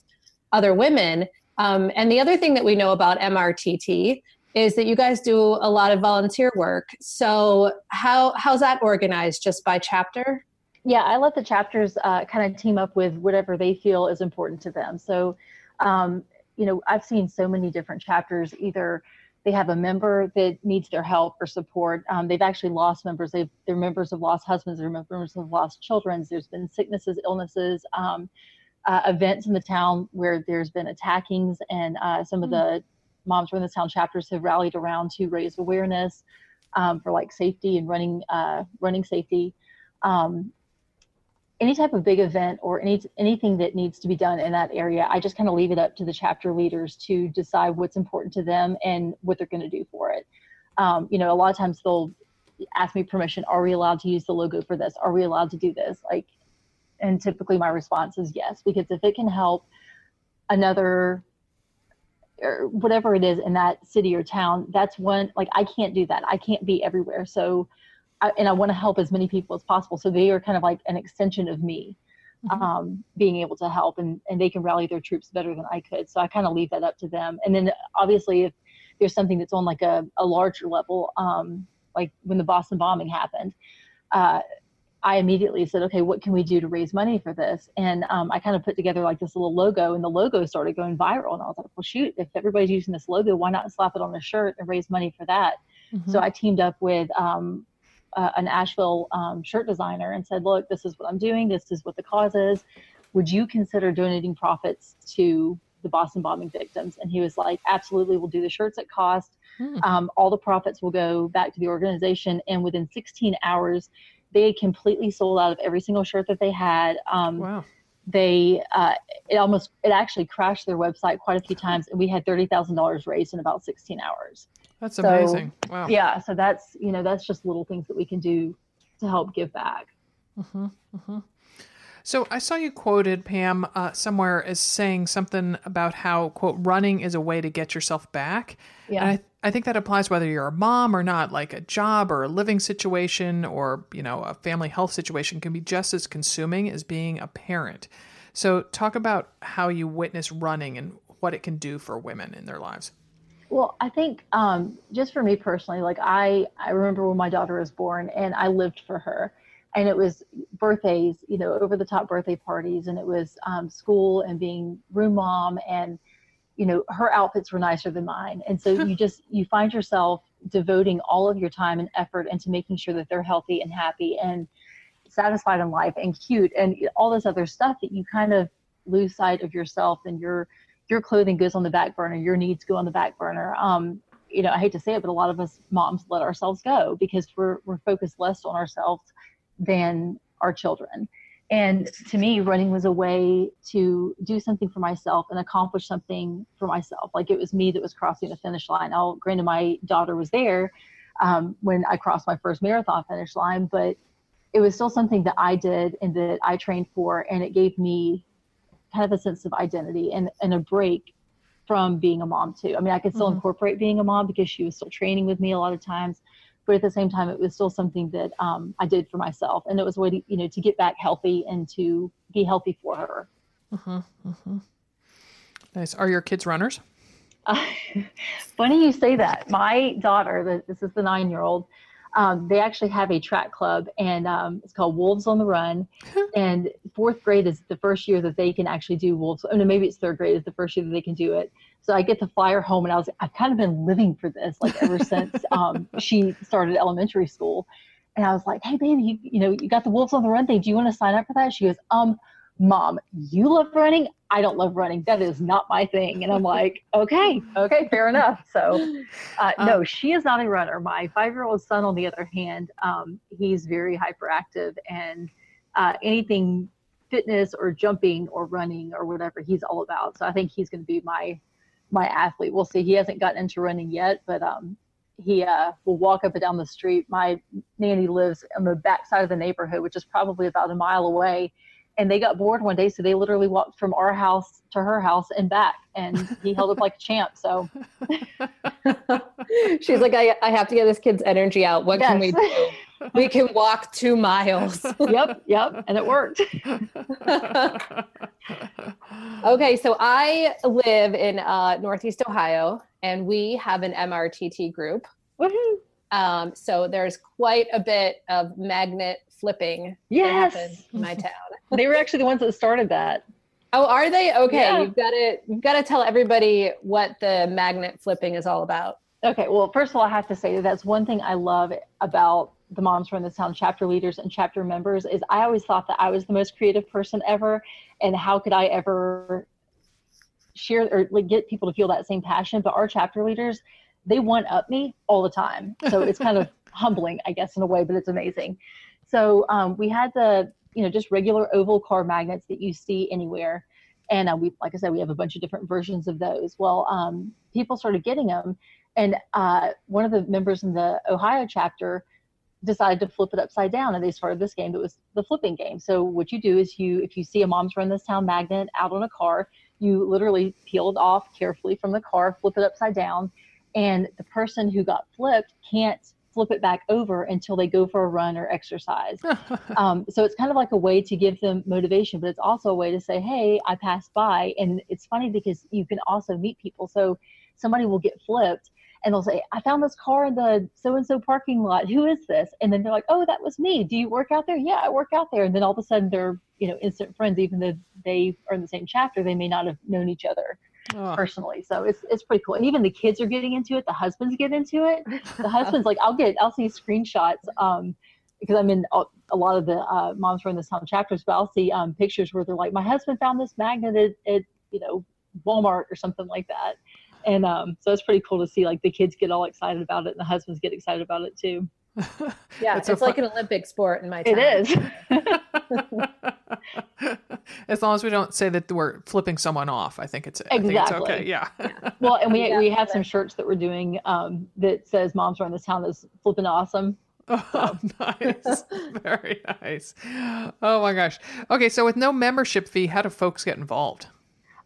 other women. Um, and the other thing that we know about MRTT is that you guys do a lot of volunteer work. So how how's that organized? Just by chapter? Yeah, I let the chapters uh, kind of team up with whatever they feel is important to them. So, um, you know, I've seen so many different chapters either they have a member that needs their help or support. Um, they've actually lost members. They've, they're members of lost husbands. They're members of lost children. There's been sicknesses, illnesses, um, uh, events in the town where there's been attackings, and uh, some of the moms from the town chapters have rallied around to raise awareness um, for like safety and running uh, running safety. Um, any type of big event or any anything that needs to be done in that area, I just kind of leave it up to the chapter leaders to decide what's important to them and what they're going to do for it. Um, you know, a lot of times they'll ask me permission. Are we allowed to use the logo for this? Are we allowed to do this? Like, and typically my response is yes, because if it can help another or whatever it is in that city or town, that's one. Like, I can't do that. I can't be everywhere. So I, and I want to help as many people as possible. So they are kind of like an extension of me, mm-hmm. um, being able to help, and and they can rally their troops better than I could. So I kind of leave that up to them. And then obviously, if there's something that's on like a, a larger level, um, like when the Boston bombing happened, uh, I immediately said, okay, what can we do to raise money for this? And um, I kind of put together like this little logo, and the logo started going viral. And I was like, well, shoot, if everybody's using this logo, why not slap it on a shirt and raise money for that? Mm-hmm. So I teamed up with um, uh, an Asheville um, shirt designer and said, look, this is what I'm doing. This is what the cause is. Would you consider donating profits to the Boston bombing victims? And he was like, absolutely, we'll do the shirts at cost. Hmm. Um, all the profits will go back to the organization. And within 16 hours, they completely sold out of every single shirt that they had. Um, wow. They, uh, it almost, it actually crashed their website quite a few times, and we had thirty thousand dollars raised in about sixteen hours. That's so, amazing. Wow. Yeah. So that's, you know, that's just little things that we can do to help give back. Mm-hmm, mm-hmm. So I saw you quoted, Pam, uh, somewhere as saying something about how, quote, running is a way to get yourself back. Yeah. And I, I think that applies whether you're a mom or not, like a job or a living situation or, you know, a family health situation can be just as consuming as being a parent. So talk about how you witness running and what it can do for women in their lives. Well, I think um, just for me personally, like I, I remember when my daughter was born and I lived for her and it was birthdays, you know, over the top birthday parties and it was um, school and being room mom and, you know, her outfits were nicer than mine. And so you just, you find yourself devoting all of your time and effort into making sure that they're healthy and happy and satisfied in life and cute and all this other stuff that you kind of lose sight of yourself and your, your clothing goes on the back burner, your needs go on the back burner. Um, you know, I hate to say it, but a lot of us moms let ourselves go because we're we're focused less on ourselves than our children. And to me, running was a way to do something for myself and accomplish something for myself. Like it was me that was crossing the finish line. Now, granted, my daughter was there um, when I crossed my first marathon finish line, but it was still something that I did and that I trained for, and it gave me kind of a sense of identity and, and a break from being a mom too. I mean, I could still mm-hmm. incorporate being a mom because she was still training with me a lot of times, but at the same time, it was still something that um, I did for myself, and it was a way to you know to get back healthy and to be healthy for her. Mm-hmm. Mm-hmm. Nice. Are your kids runners? Uh, funny you say that. My daughter, this is the nine-year-old um, they actually have a track club and um, it's called Wolves on the Run. and fourth grade is the first year that they can actually do Wolves. Oh no, maybe it's third grade is the first year that they can do it. So I get the flyer home and I was, I've kind of been living for this like ever since um, she started elementary school. And I was like, hey baby, you, you know, you got the Wolves on the Run thing. Do you want to sign up for that? She goes, um, mom, you love running. I don't love running. That is not my thing. And I'm like, okay, okay, fair enough. So, uh, no, um, she is not a runner. My five year old son, on the other hand, um, he's very hyperactive and uh, anything fitness or jumping or running or whatever he's all about. So I think he's going to be my my athlete. We'll see. He hasn't gotten into running yet, but um, he uh, will walk up and down the street. My nanny lives on the back side of the neighborhood, which is probably about a mile away and they got bored one day, so they literally walked from our house to her house and back, and he held up like a champ. So she's like, I, I have to get this kid's energy out. What yes. can we do? We can walk two miles. yep, yep, and it worked. okay, so I live in uh, Northeast Ohio, and we have an MRTT group. Woohoo! Um, so there's quite a bit of magnet flipping yes. in my town. they were actually the ones that started that. Oh, are they? Okay, yeah. you've got to you've got to tell everybody what the magnet flipping is all about. Okay, well, first of all, I have to say that that's one thing I love about the Moms Run This Town chapter leaders and chapter members is I always thought that I was the most creative person ever, and how could I ever share or like, get people to feel that same passion? But our chapter leaders, they one up me all the time, so it's kind of humbling, I guess, in a way, but it's amazing. So um, we had the you know just regular oval car magnets that you see anywhere and uh, we like i said we have a bunch of different versions of those well um, people started getting them and uh, one of the members in the ohio chapter decided to flip it upside down and they started this game that was the flipping game so what you do is you if you see a moms run this town magnet out on a car you literally peel it off carefully from the car flip it upside down and the person who got flipped can't flip it back over until they go for a run or exercise. um, so it's kind of like a way to give them motivation, but it's also a way to say, hey, I passed by. And it's funny because you can also meet people. So somebody will get flipped and they'll say, I found this car in the so and so parking lot. Who is this? And then they're like, oh, that was me. Do you work out there? Yeah, I work out there. And then all of a sudden they're, you know, instant friends, even though they are in the same chapter, they may not have known each other oh. personally. So it's it's pretty cool. And even the kids are getting into it. The husbands get into it. The husbands like I'll get I'll see screenshots um, because I'm in a, lot of the uh, moms run this town chapters, but I'll see um, pictures where they're like, my husband found this magnet at, at you know Walmart or something like that. And um, so it's pretty cool to see like the kids get all excited about it and the husbands get excited about it too. yeah, it's, it's like an Olympic sport in my time. It is. as long as we don't say that we're flipping someone off, I think it's exactly. Think it's okay. Yeah. yeah. Well, and we yeah, we have some shirts that we're doing um, that says "Moms Run This Town" is flipping awesome. Oh, nice. Very nice. Oh my gosh. Okay, so with no membership fee, how do folks get involved?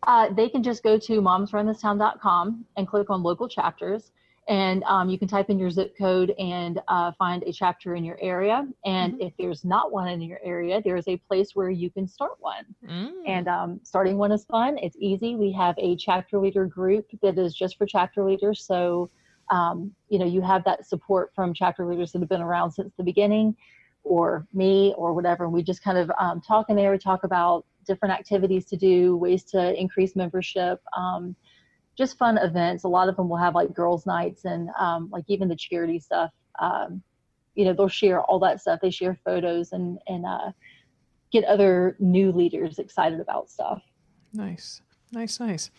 Uh, they can just go to momsrunthistown.com and click on local chapters and um, you can type in your zip code and uh, find a chapter in your area. And mm-hmm. if there's not one in your area, there is a place where you can start one. Mm. And um, starting one is fun. It's easy. We have a chapter leader group that is just for chapter leaders. So, um, you know, you have that support from chapter leaders that have been around since the beginning, or me, or whatever. And we just kind of um, talk in there. We talk about different activities to do, ways to increase membership. Um, just fun events. A lot of them will have like girls' nights and um, like even the charity stuff. Um, you know, they'll share all that stuff. They share photos and and uh, get other new leaders excited about stuff. Nice, nice, nice.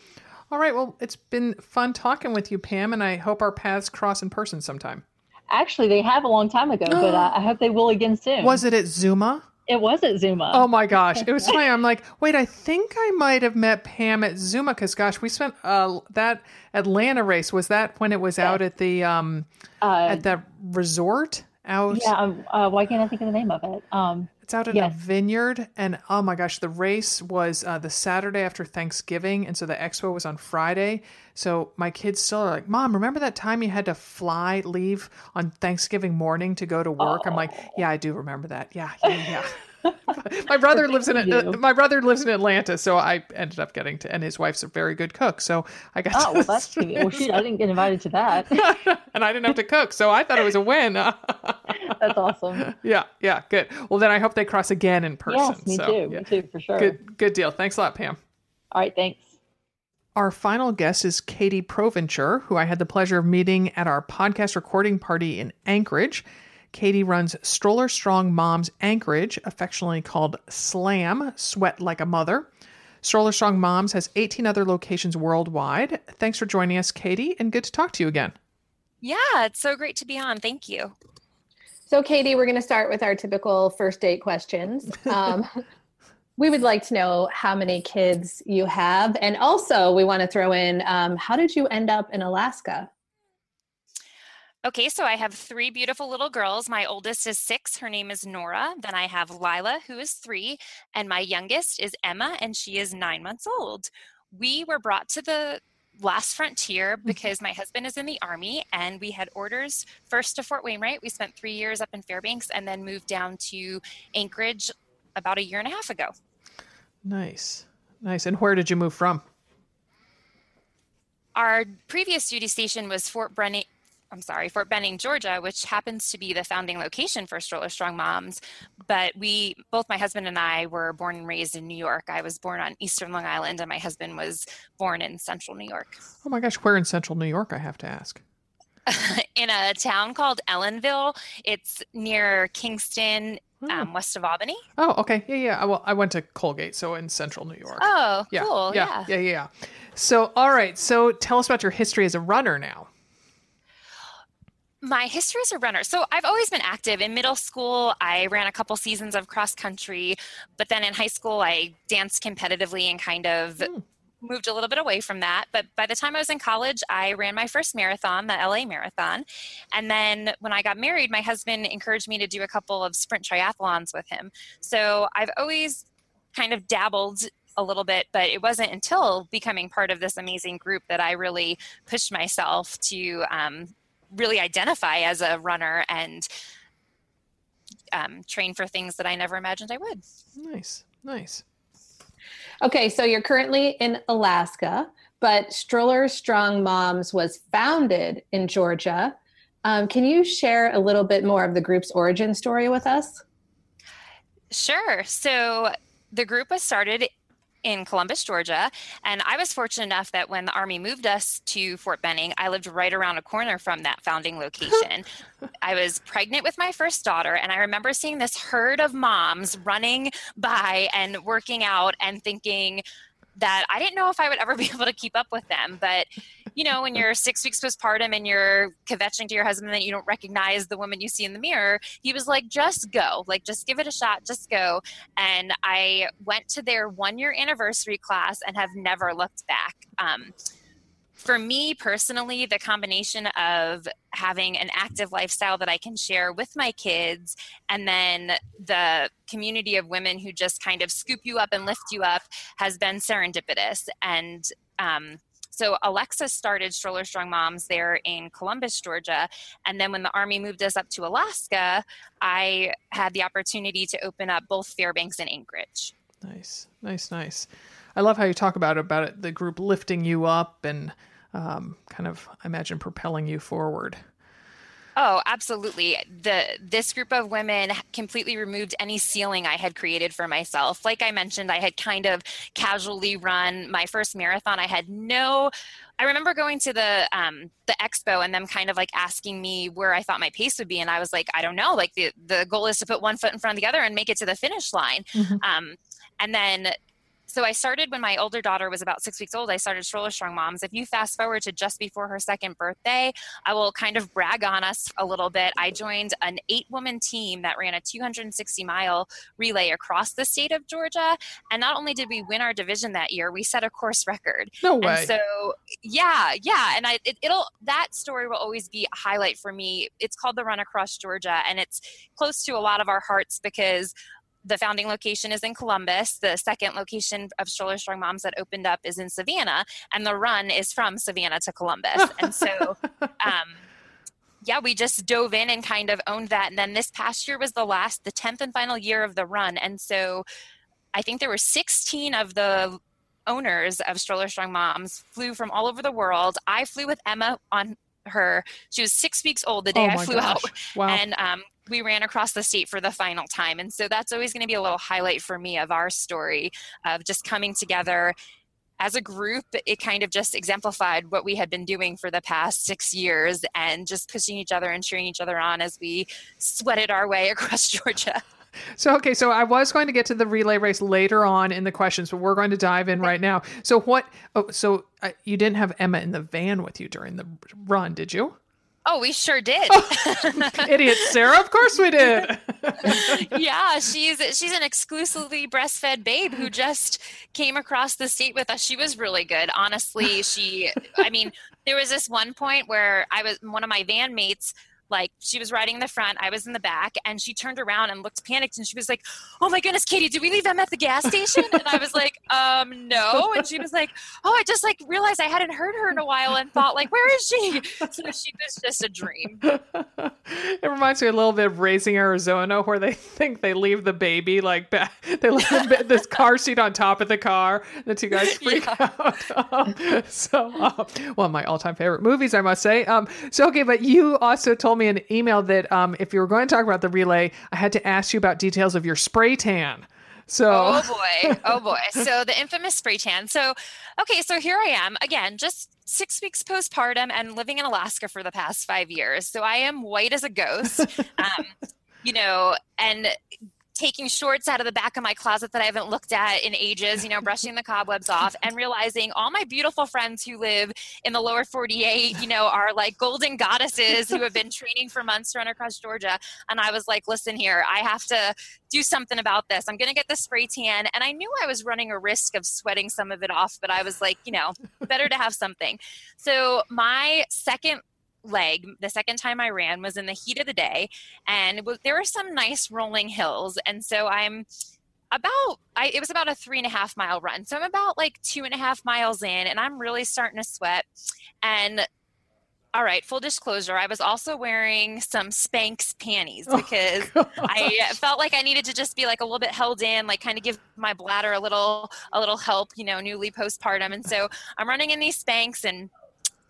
All right. Well, it's been fun talking with you, Pam, and I hope our paths cross in person sometime. Actually, they have a long time ago, but uh, I hope they will again soon. Was it at ZOOMA? It was at ZOOMA. Oh my gosh, it was funny. I'm like, wait, I think I might have met Pam at ZOOMA because, gosh, we spent uh, that Atlanta race. Was that when it was yeah. out at the um uh, at the resort out? Yeah. Um, uh, why can't I think of the name of it? Um, it's out in yes. a vineyard, and oh my gosh, the race was uh, the Saturday after Thanksgiving, and so the expo was on Friday. So my kids still are like, "Mom, remember that time you had to fly, leave on Thanksgiving morning to go to work?" Oh. I'm like, "Yeah, I do remember that. Yeah, yeah, yeah." my brother lives in uh, my brother lives in Atlanta, so I ended up getting to, and his wife's a very good cook, so I got. Oh, well, that's well, shoot, I didn't get invited to that, and I didn't have to cook, so I thought it was a win. That's awesome. Yeah, yeah, good. Well, then I hope they cross again in person. Yes, me so, too. Yeah. Me too, for sure. Good, good deal. Thanks a lot, Pam. All right, thanks. Our final guest is Katie Provencher, who I had the pleasure of meeting at our podcast recording party in Anchorage. Katie runs Stroller Strong Moms Anchorage, affectionately called SLAM, Sweat Like a Mother. Stroller Strong Moms has 18 other locations worldwide. Thanks for joining us, Katie, and good to talk to you again. Yeah, it's so great to be on. Thank you. So, Katie, we're going to start with our typical first date questions. Um, we would like to know how many kids you have. And also, we want to throw in um, how did you end up in Alaska? Okay, so I have three beautiful little girls. My oldest is six. Her name is Nora. Then I have Lila, who is three. And my youngest is Emma, and she is nine months old. We were brought to the last frontier mm-hmm. because my husband is in the army and we had orders first to Fort Wainwright. We spent three years up in Fairbanks and then moved down to Anchorage about a year and a half ago. Nice. Nice. And where did you move from? Our previous duty station was Fort Brenning, I'm sorry, Fort Benning, Georgia, which happens to be the founding location for Stroller Strong Moms. But we, both my husband and I, were born and raised in New York. I was born on Eastern Long Island, and my husband was born in Central New York. Oh my gosh, where in Central New York? I have to ask. in a town called Ellenville. It's near Kingston, Hmm. um, west of Albany. Oh, okay. Yeah, yeah. Well, I went to Colgate, so in central New York. Oh, yeah, cool. yeah, Yeah. yeah, yeah, yeah. So, all right. So, tell us about your history as a runner now. My history as a runner. So I've always been active. In middle school, I ran a couple seasons of cross country, but then in high school, I danced competitively and kind of Hmm. moved a little bit away from that. But by the time I was in college, I ran my first marathon, the LA Marathon. And then when I got married, my husband encouraged me to do a couple of sprint triathlons with him. So I've always kind of dabbled a little bit, but it wasn't until becoming part of this amazing group that I really pushed myself to um, really identify as a runner and um, train for things that I never imagined I would. Nice, nice. Okay, so you're currently in Alaska, but Stroller Strong Moms was founded in Georgia. Um, can you share a little bit more of the group's origin story with us? Sure. So the group was started in Columbus, Georgia. And I was fortunate enough that when the Army moved us to Fort Benning, I lived right around a corner from that founding location. I was pregnant with my first daughter, and I remember seeing this herd of moms running by and working out and thinking, that I didn't know if I would ever be able to keep up with them. But, you know, when you're six weeks postpartum and you're kvetching to your husband that you don't recognize the woman you see in the mirror, he was like, just go, like, just give it a shot, just go. And I went to their one year anniversary class and have never looked back. Um, for me personally, the combination of having an active lifestyle that I can share with my kids and then the community of women who just kind of scoop you up and lift you up has been serendipitous. And um, so Alexa started Stroller Strong Moms there in Columbus, Georgia. And then when the Army moved us up to Alaska, I had the opportunity to open up both Fairbanks and Anchorage. Nice, nice, nice. I love how you talk about about it, the group lifting you up and um, kind of, I imagine, propelling you forward. Oh, absolutely. The this group of women completely removed any ceiling I had created for myself. Like I mentioned, I had kind of casually run my first marathon. I had no I remember going to the um, the expo and them kind of like asking me where I thought my pace would be, and I was like, I don't know. Like the the goal is to put one foot in front of the other and make it to the finish line. Mhm. Um, and then so I started when my older daughter was about six weeks old. I started Stroller Strong Moms. If you fast forward to just before her second birthday, I will kind of brag on us a little bit. I joined an eight woman team that ran a 260 mile relay across the state of Georgia. And not only did we win our division that year, we set a course record. No way. And so, yeah, yeah, and I it, it'll that story will always be a highlight for me. It's called the Run Across Georgia, and it's close to a lot of our hearts because the founding location is in Columbus. The second location of Stroller Strong Moms that opened up is in Savannah, and the run is from Savannah to Columbus. and so, um, yeah, we just dove in and kind of owned that. And then this past year was the last, the 10th and final year of the run. And so I think there were 16 of the owners of Stroller Strong Moms flew from all over the world. I flew with Emma on her, she was six weeks old the day oh I flew gosh. out. Wow. And um, we ran across the state for the final time. And so that's always going to be a little highlight for me of our story of just coming together as a group. It kind of just exemplified what we had been doing for the past six years and just pushing each other and cheering each other on as we sweated our way across Georgia. So okay, so I was going to get to the relay race later on in the questions, but we're going to dive in right now. So what? Oh, so uh, you didn't have Emma in the van with you during the run, did you? Oh, we sure did. Idiot, Sarah. Of course we did. yeah, she's she's an exclusively breastfed babe who just came across the state with us. She was really good. Honestly, she I mean, there was this one point where I was one of my van mates like she was riding in the front, I was in the back, and she turned around and looked panicked and she was like, Oh my goodness, Katie, did we leave them at the gas station? And I was like, Um, no. And she was like, Oh, I just like realized I hadn't heard her in a while and thought like, where is she? So she was just a dream. it reminds me a little bit of Raising Arizona, where they think they leave the baby like back, they leave the, this car seat on top of the car. and The two guys freak out. Um, so, uh, one of my all-time favorite movies, I must say. Um, so okay, but you also told me in an email that um, if you were going to talk about the relay, I had to ask you about details of your spray tan. So Oh boy. Oh boy. So the infamous spray tan. So, okay, so here I am again, just six weeks postpartum and living in Alaska for the past five years. So I am white as a ghost. um, you know, and taking shorts out of the back of my closet that I haven't looked at in ages, you know, brushing the cobwebs off and realizing all my beautiful friends who live in the lower 48, you know, are like golden goddesses who have been training for months to run across Georgia. And I was like, listen here, I have to do something about this. I'm going to get the spray tan. And I knew I was running a risk of sweating some of it off, but I was like, you know, better to have something. So my second leg the second time I ran was in the heat of the day, and there were some nice rolling hills, and so I'm about I, it was about a three and a half mile run so i'm about like two and a half miles in and i'm really starting to sweat and all right full disclosure i was also wearing some spanx panties oh, because Oh, i felt like i needed to just be like a little bit held in like kind of give my bladder a little a little help you know newly postpartum and so i'm running in these spanx and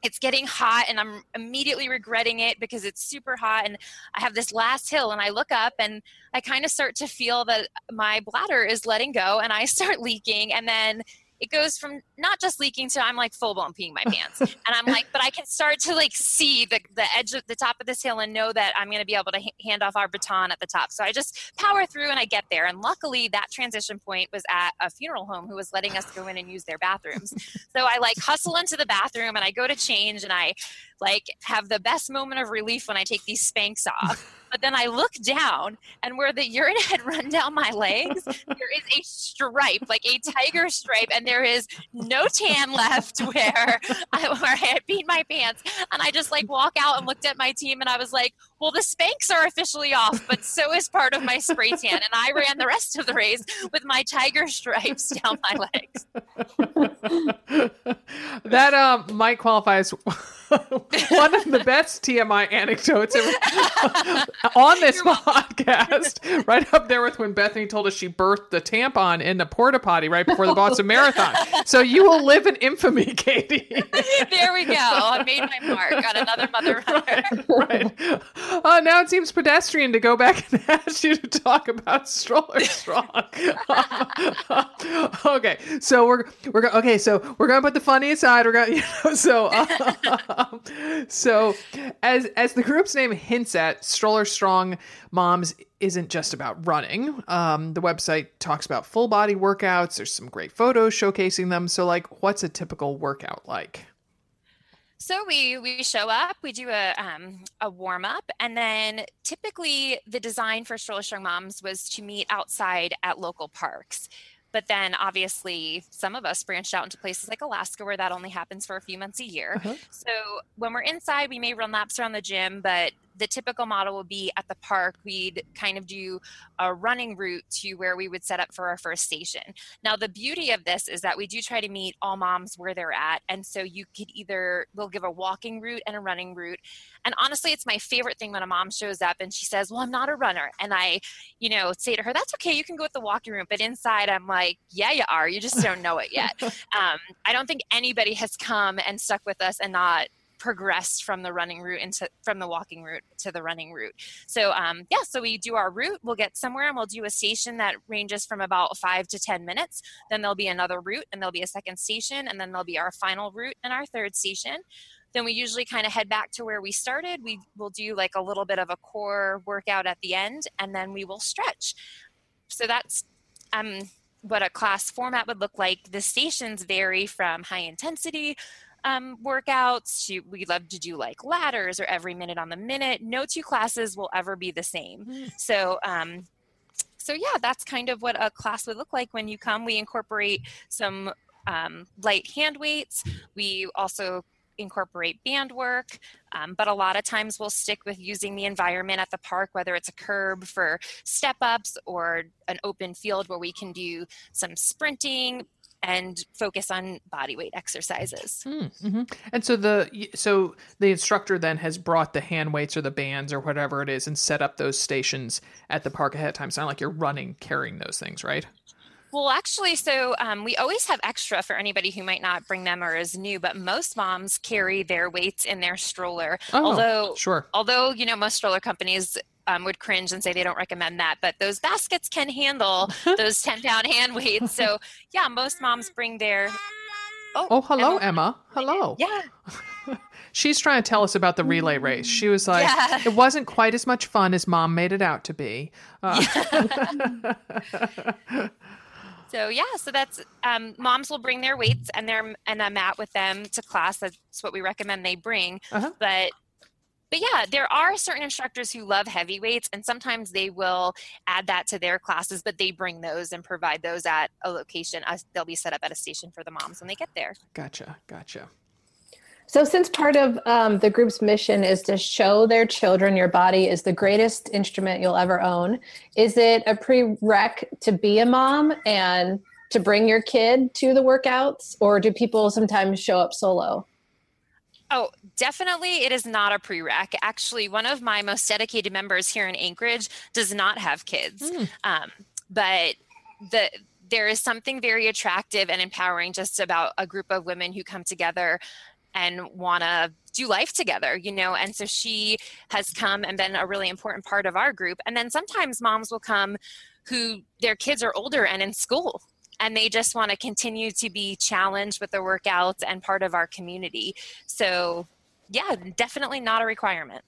it's getting hot and I'm immediately regretting it because it's super hot and I have this last hill and I look up and I kind of start to feel that my bladder is letting go and I start leaking and then it goes from not just leaking to I'm like full blown peeing my pants. and I'm like, but I can start to like see the, the edge of the top of this hill and know that I'm going to be able to h- hand off our baton at the top. So I just power through and I get there. And luckily that transition point was at a funeral home who was letting us go in and use their bathrooms. so I like hustle into the bathroom and I go to change and I like have the best moment of relief when I take these Spanx off. But then I look down, and where the urine had run down my legs, there is a stripe, like a tiger stripe, and there is no tan left where I, where I had peed my pants. And I just like walk out and looked at my team, and I was like, "Well, the Spanx are officially off, but so is part of my spray tan." And I ran the rest of the race with my tiger stripes down my legs. that um might qualify as one of the best TMI anecdotes on this podcast. Right up there with when Bethany told us she birthed the tampon in the porta potty right before the Boston Marathon. So you will live in infamy, Katie. there we go. I made my mark on another mother runner. right. Uh, now it seems pedestrian to go back and ask you to talk about stroller strong. okay, so we're we're okay. So we're gonna put the funny aside. We're gonna you know, so uh, so as as the group's name hints at, stroller strong moms isn't just about running. Um, the website talks about full body workouts. There's some great photos showcasing them. So like, what's a typical workout like? So we we show up, we do a um, a warm up, and then typically the design for Stroller Strong Moms was to meet outside at local parks. But then obviously some of us branched out into places like Alaska where that only happens for a few months a year. Uh-huh. So when we're inside, we may run laps around the gym, but the typical model would be at the park, we'd kind of do a running route to where we would set up for our first station. Now, the beauty of this is that we do try to meet all moms where they're at. And so you could either, we'll give a walking route and a running route. And honestly, it's my favorite thing when a mom shows up and she says, Well, I'm not a runner. And I, you know, say to her, That's okay, you can go with the walking route. But inside, I'm like, Yeah, you are. You just don't know it yet. um, I don't think anybody has come and stuck with us and not progressed from the running route into from the walking route to the running route. So um, yeah so we do our route. We'll get somewhere and we'll do a station that ranges from about five to ten minutes. Then there'll be another route and there'll be a second station and then there'll be our final route and our third station. Then we usually kind of head back to where we started. We will do like a little bit of a core workout at the end and then we will stretch. So that's um, what a class format would look like. The stations vary from high intensity um, workouts. To, we love to do like ladders or every minute on the minute. No two classes will ever be the same. So, um, so yeah, that's kind of what a class would look like when you come. We incorporate some um, light hand weights. We also incorporate band work, um, but a lot of times we'll stick with using the environment at the park, whether it's a curb for step ups or an open field where we can do some sprinting, and focus on body weight exercises. Mm-hmm. And so the so the instructor then has brought the hand weights or the bands or whatever it is and set up those stations at the park ahead of time. It's not like you're running carrying those things, right? Well, actually, so um, we always have extra for anybody who might not bring them or is new. But most moms carry their weights in their stroller. Oh, although, sure. although you know, most stroller companies um, would cringe and say they don't recommend that, but those baskets can handle those 10 pound hand weights. So, yeah, most moms bring their. Oh, oh hello, Emma. Emma. Hello. Yeah. She's trying to tell us about the relay race. She was like, yeah. it wasn't quite as much fun as mom made it out to be. Uh. Yeah. so yeah, so that's um, moms will bring their weights and their and a mat with them to class. That's what we recommend they bring. Uh-huh. But but yeah, there are certain instructors who love heavy weights, and sometimes they will add that to their classes, but they bring those and provide those at a location. Uh, they'll be set up at a station for the moms when they get there. Gotcha, gotcha. So, since part of um, the group's mission is to show their children your body is the greatest instrument you'll ever own, is it a prereq to be a mom and to bring your kid to the workouts, or do people sometimes show up solo? Oh, definitely it is not a prereq. Actually, one of my most dedicated members here in Anchorage does not have kids. Mm. Um, but the there is something very attractive and empowering just about a group of women who come together and want to do life together, you know. And so she has come and been a really important part of our group. And then sometimes moms will come who their kids are older and in school and they just want to continue to be challenged with their workouts and part of our community. So, yeah, definitely not a requirement.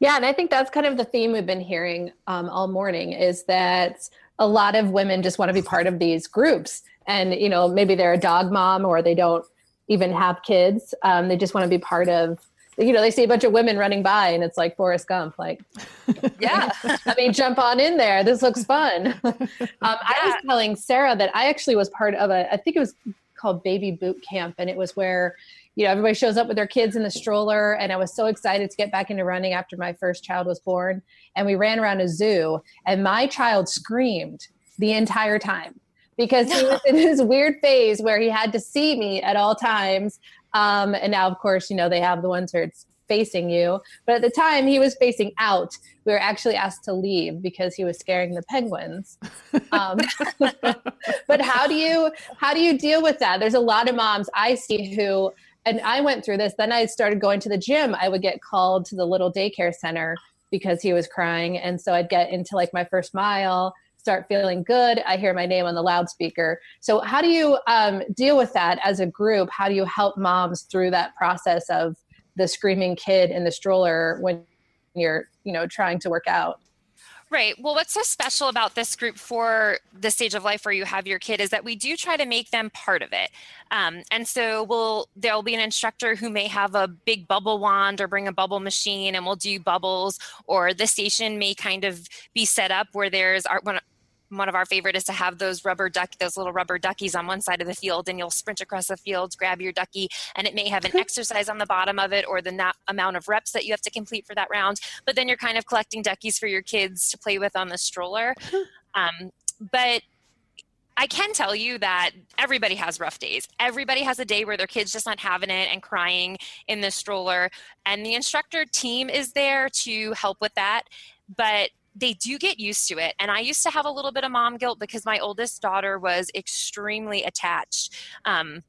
Yeah, and I think that's kind of the theme we've been hearing um, all morning is that a lot of women just want to be part of these groups. And, you know, maybe they're a dog mom or they don't even have kids. Um, they just want to be part of you know, they see a bunch of women running by and it's like Forrest Gump, like, yeah, I mean, jump on in there. This looks fun. um, yeah. I was telling Sarah that I actually was part of a, I think it was called Baby Boot Camp. And it was where, you know, everybody shows up with their kids in the stroller. And I was so excited to get back into running after my first child was born. And we ran around a zoo and my child screamed the entire time because he was in his weird phase where he had to see me at all times. Um, and now, of course, you know, they have the ones where it's facing you. But at the time, he was facing out. We were actually asked to leave because he was scaring the penguins. Um, but how do you how do you deal with that? There's a lot of moms I see who, and I went through this. Then I started going to the gym. I would get called to the little daycare center because he was crying, and so I'd get into like my first mile start feeling good. I hear my name on the loudspeaker. So, how do you um, deal with that as a group? How do you help moms through that process of the screaming kid in the stroller when you're, you know, trying to work out? Right. Well, what's so special about this group for the stage of life where you have your kid is that we do try to make them part of it. Um, and so we'll there'll be an instructor who may have a big bubble wand or bring a bubble machine, and we'll do bubbles. Or the station may kind of be set up where there's our one of our favorite is to have those rubber duck those little rubber duckies on one side of the field and you'll sprint across the field grab your ducky and it may have an exercise on the bottom of it or the na- amount of reps that you have to complete for that round but then you're kind of collecting duckies for your kids to play with on the stroller um, but I can tell you that everybody has rough days. Everybody has a day where their kid's just not having it and crying in the stroller. And the instructor team is there to help with that. But they do get used to it. And I used to have a little bit of mom guilt because my oldest daughter was extremely attached. Um,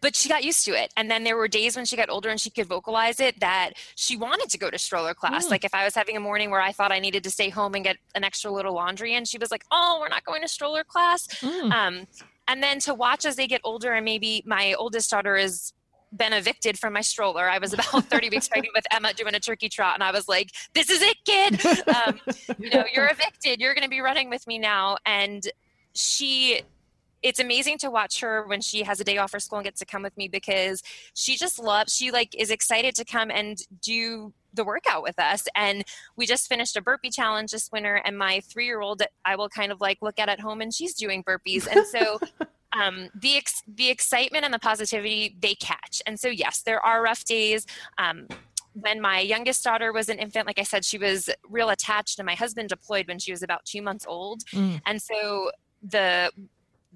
but she got used to it. And then there were days when she got older and she could vocalize it that she wanted to go to stroller class. Mm. Like if I was having a morning where I thought I needed to stay home and get an extra little laundry and she was like, oh, we're not going to stroller class. Mm. Um, and then to watch as they get older and maybe my oldest daughter is been evicted from my stroller. I was about 30 weeks pregnant with Emma doing a turkey trot, and I was like, "This is it, kid. Um, you know, you're evicted. You're going to be running with me now." And she it's amazing to watch her when she has a day off for school and gets to come with me because she just loves she like is excited to come and do the workout with us and we just finished a burpee challenge this winter and my three year old i will kind of like look at at home and she's doing burpees and so um, the ex- the excitement and the positivity they catch. And so yes, there are rough days. Um, when my youngest daughter was an infant, like I said, she was real attached, and my husband deployed when she was about two months old. Mm. And so the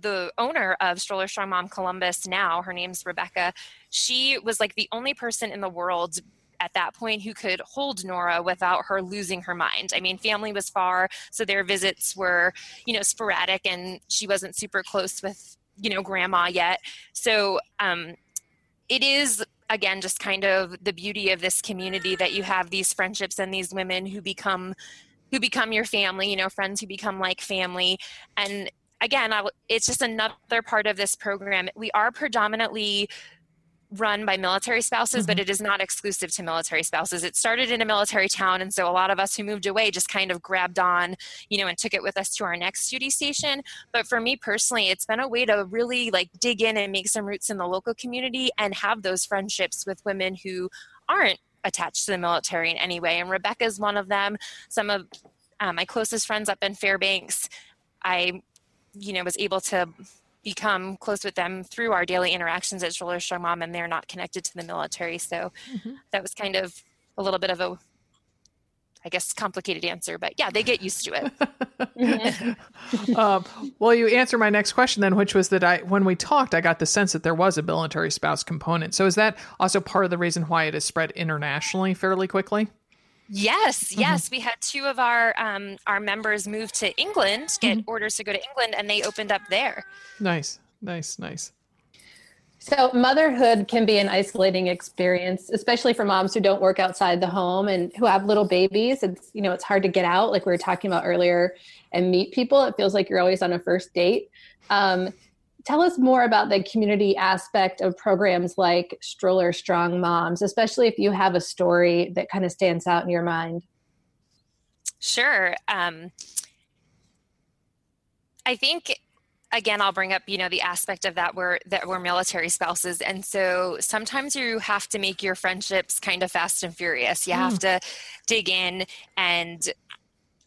the owner of Stroller Strong Mom Columbus now, her name's Rebecca, she was like the only person in the world at that point who could hold Nora without her losing her mind. I mean, family was far, so their visits were, you know, sporadic and she wasn't super close with you know grandma yet so um, it is again, just kind of the beauty of this community that you have these friendships and these women who become who become your family, you know, friends who become like family. And again, I, it's just another part of this program. We are predominantly run by military spouses, mm-hmm. but it is not exclusive to military spouses. It started in a military town, and so a lot of us who moved away just kind of grabbed on, you know, and took it with us to our next duty station. But for me personally, it's been a way to really like dig in and make some roots in the local community and have those friendships with women who aren't attached to the military in any way. And Rebecca is one of them. Some of uh, my closest friends up in Fairbanks, I, you know, was able to become close with them through our daily interactions at Stroller Strong Mom, and they're not connected to the military. So mm-hmm. that was kind of a little bit of a, I guess, complicated answer, but yeah, they get used to it. mm-hmm. um, well, you answer my next question then, which was that I, when we talked, I got the sense that there was a military spouse component. So is that also part of the reason why it has spread internationally fairly quickly? Yes, mm-hmm. yes, we had two of our um, our members move to England, get mm-hmm. orders to go to England, and they opened up there. Nice, nice, nice. So motherhood can be an isolating experience, especially for moms who don't work outside the home and who have little babies. It's you know it's hard to get out, like we were talking about earlier, and meet people. It feels like you're always on a first date. Um, tell us more about the community aspect of programs like Stroller Strong Moms, especially if you have a story that kind of stands out in your mind. Sure. Um, I think again i'll bring up you know the aspect of that where that we're military spouses and so sometimes you have to make your friendships kind of fast and furious you mm. have to dig in and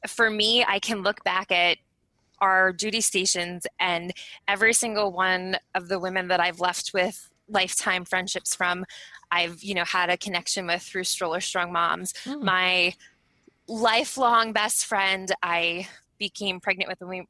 for me i can look back at our duty stations and every single one of the women that I've left with lifetime friendships from I've you know had a connection with through stroller strong moms mm. my lifelong best friend I became pregnant with when we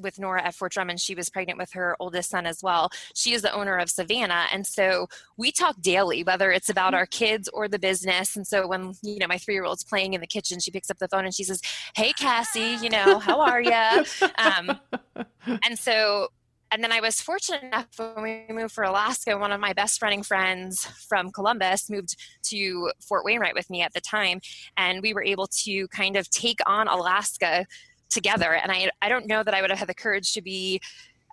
with Nora at Fort Drummond. She was pregnant with her oldest son as well. She is the owner of Savannah. And so we talk daily, whether it's about our kids or the business. And so when, you know, my three year old's playing in the kitchen, she picks up the phone and she says, Hey, Cassie, you know, how are you? Um, and so and then I was fortunate enough when we moved for Alaska, one of my best running friends from Columbus moved to Fort Wainwright with me at the time. And we were able to kind of take on Alaska together. And I, I don't know that I would have had the courage to be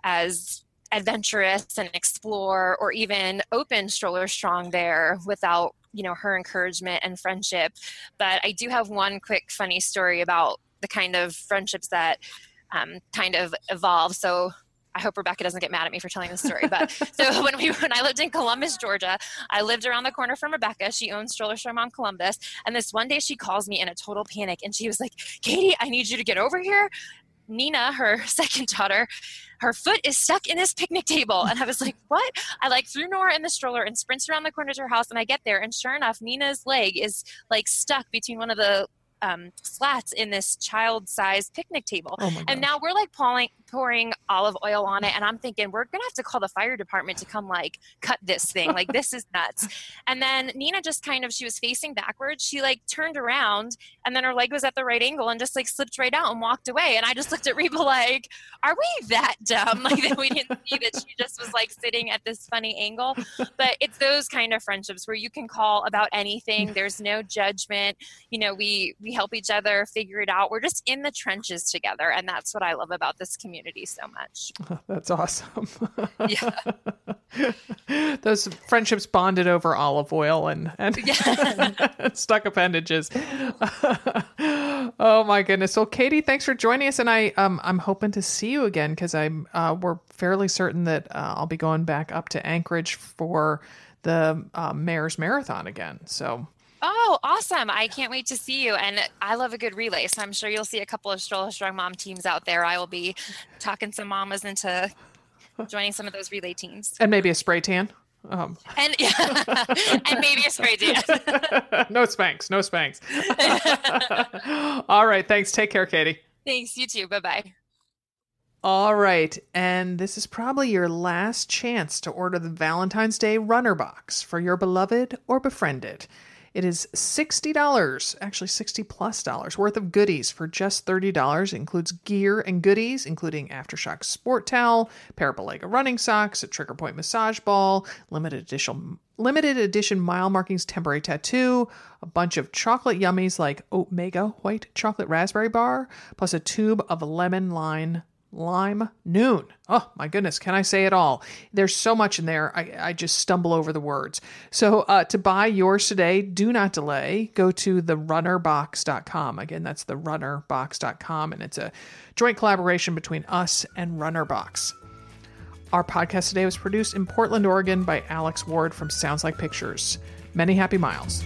as adventurous and explore or even open stroller strong there without you know her encouragement and friendship but i do have one quick funny story about the kind of friendships that um, kind of evolve so I hope Rebecca doesn't get mad at me for telling this story. But so when we when I lived in Columbus, Georgia, I lived around the corner from Rebecca. She owns Stroller Strong on Columbus. And this one day she calls me in a total panic and she was like, Katie, I need you to get over here. Nina, her second daughter, her foot is stuck in this picnic table. And I was like, what? I like threw Nora in the stroller and sprints around the corner to her house. And I get there, and sure enough, Nina's leg is like stuck between one of the um, slats in this child-sized picnic table. Oh and now we're like pouring, pouring olive oil on it, and I'm thinking we're gonna have to call the fire department to come like cut this thing. Like this is nuts. And then Nina just kind of she was facing backwards. She like turned around, and then her leg was at the right angle, and just like slipped right out and walked away. And I just looked at Reba like, "Are we that dumb? Like that we didn't see that she just was like sitting at this funny angle?" But it's those kind of friendships where you can call about anything. There's no judgment. You know, we, we we help each other figure it out. We're just in the trenches together. And that's what I love about this community so much. That's awesome. yeah. Those friendships bonded over olive oil and, and yeah. stuck appendages. oh my goodness. Well, Katie, thanks for joining us. And I, um, I'm hoping to see you again because I'm, uh, we're fairly certain that uh, I'll be going back up to Anchorage for the uh, Mayor's Marathon again. So Oh, awesome. I can't wait to see you. And I love a good relay. So I'm sure you'll see a couple of Stroller Strong Mom teams out there. I will be talking some mamas into joining some of those relay teams. And maybe a spray tan. Um. And yeah, and maybe a spray tan. no Spanx, No Spanx. All right. Thanks. Take care, Katie. Thanks. You too. Bye bye. All right. And this is probably your last chance to order the Valentine's Day runner box for your beloved or befriended. It is $60, actually 60 plus dollars worth of goodies for just $30. It includes gear and goodies, including Aftershock sport towel, pair of Balega running socks, a trigger point massage ball, limited edition limited edition mile markings temporary tattoo, a bunch of chocolate yummies like Omega white chocolate raspberry bar, plus a tube of lemon lime lime Nuun. Oh my goodness, can I say it all? There's so much in there, I, I just stumble over the words. So uh, to buy yours today, do not delay. Go to therunnerbox.com. Again, that's therunnerbox.com, and it's a joint collaboration between us and Runnerbox. Our podcast today was produced in Portland, Oregon by Alex Ward from Sounds Like Pictures. Many happy miles.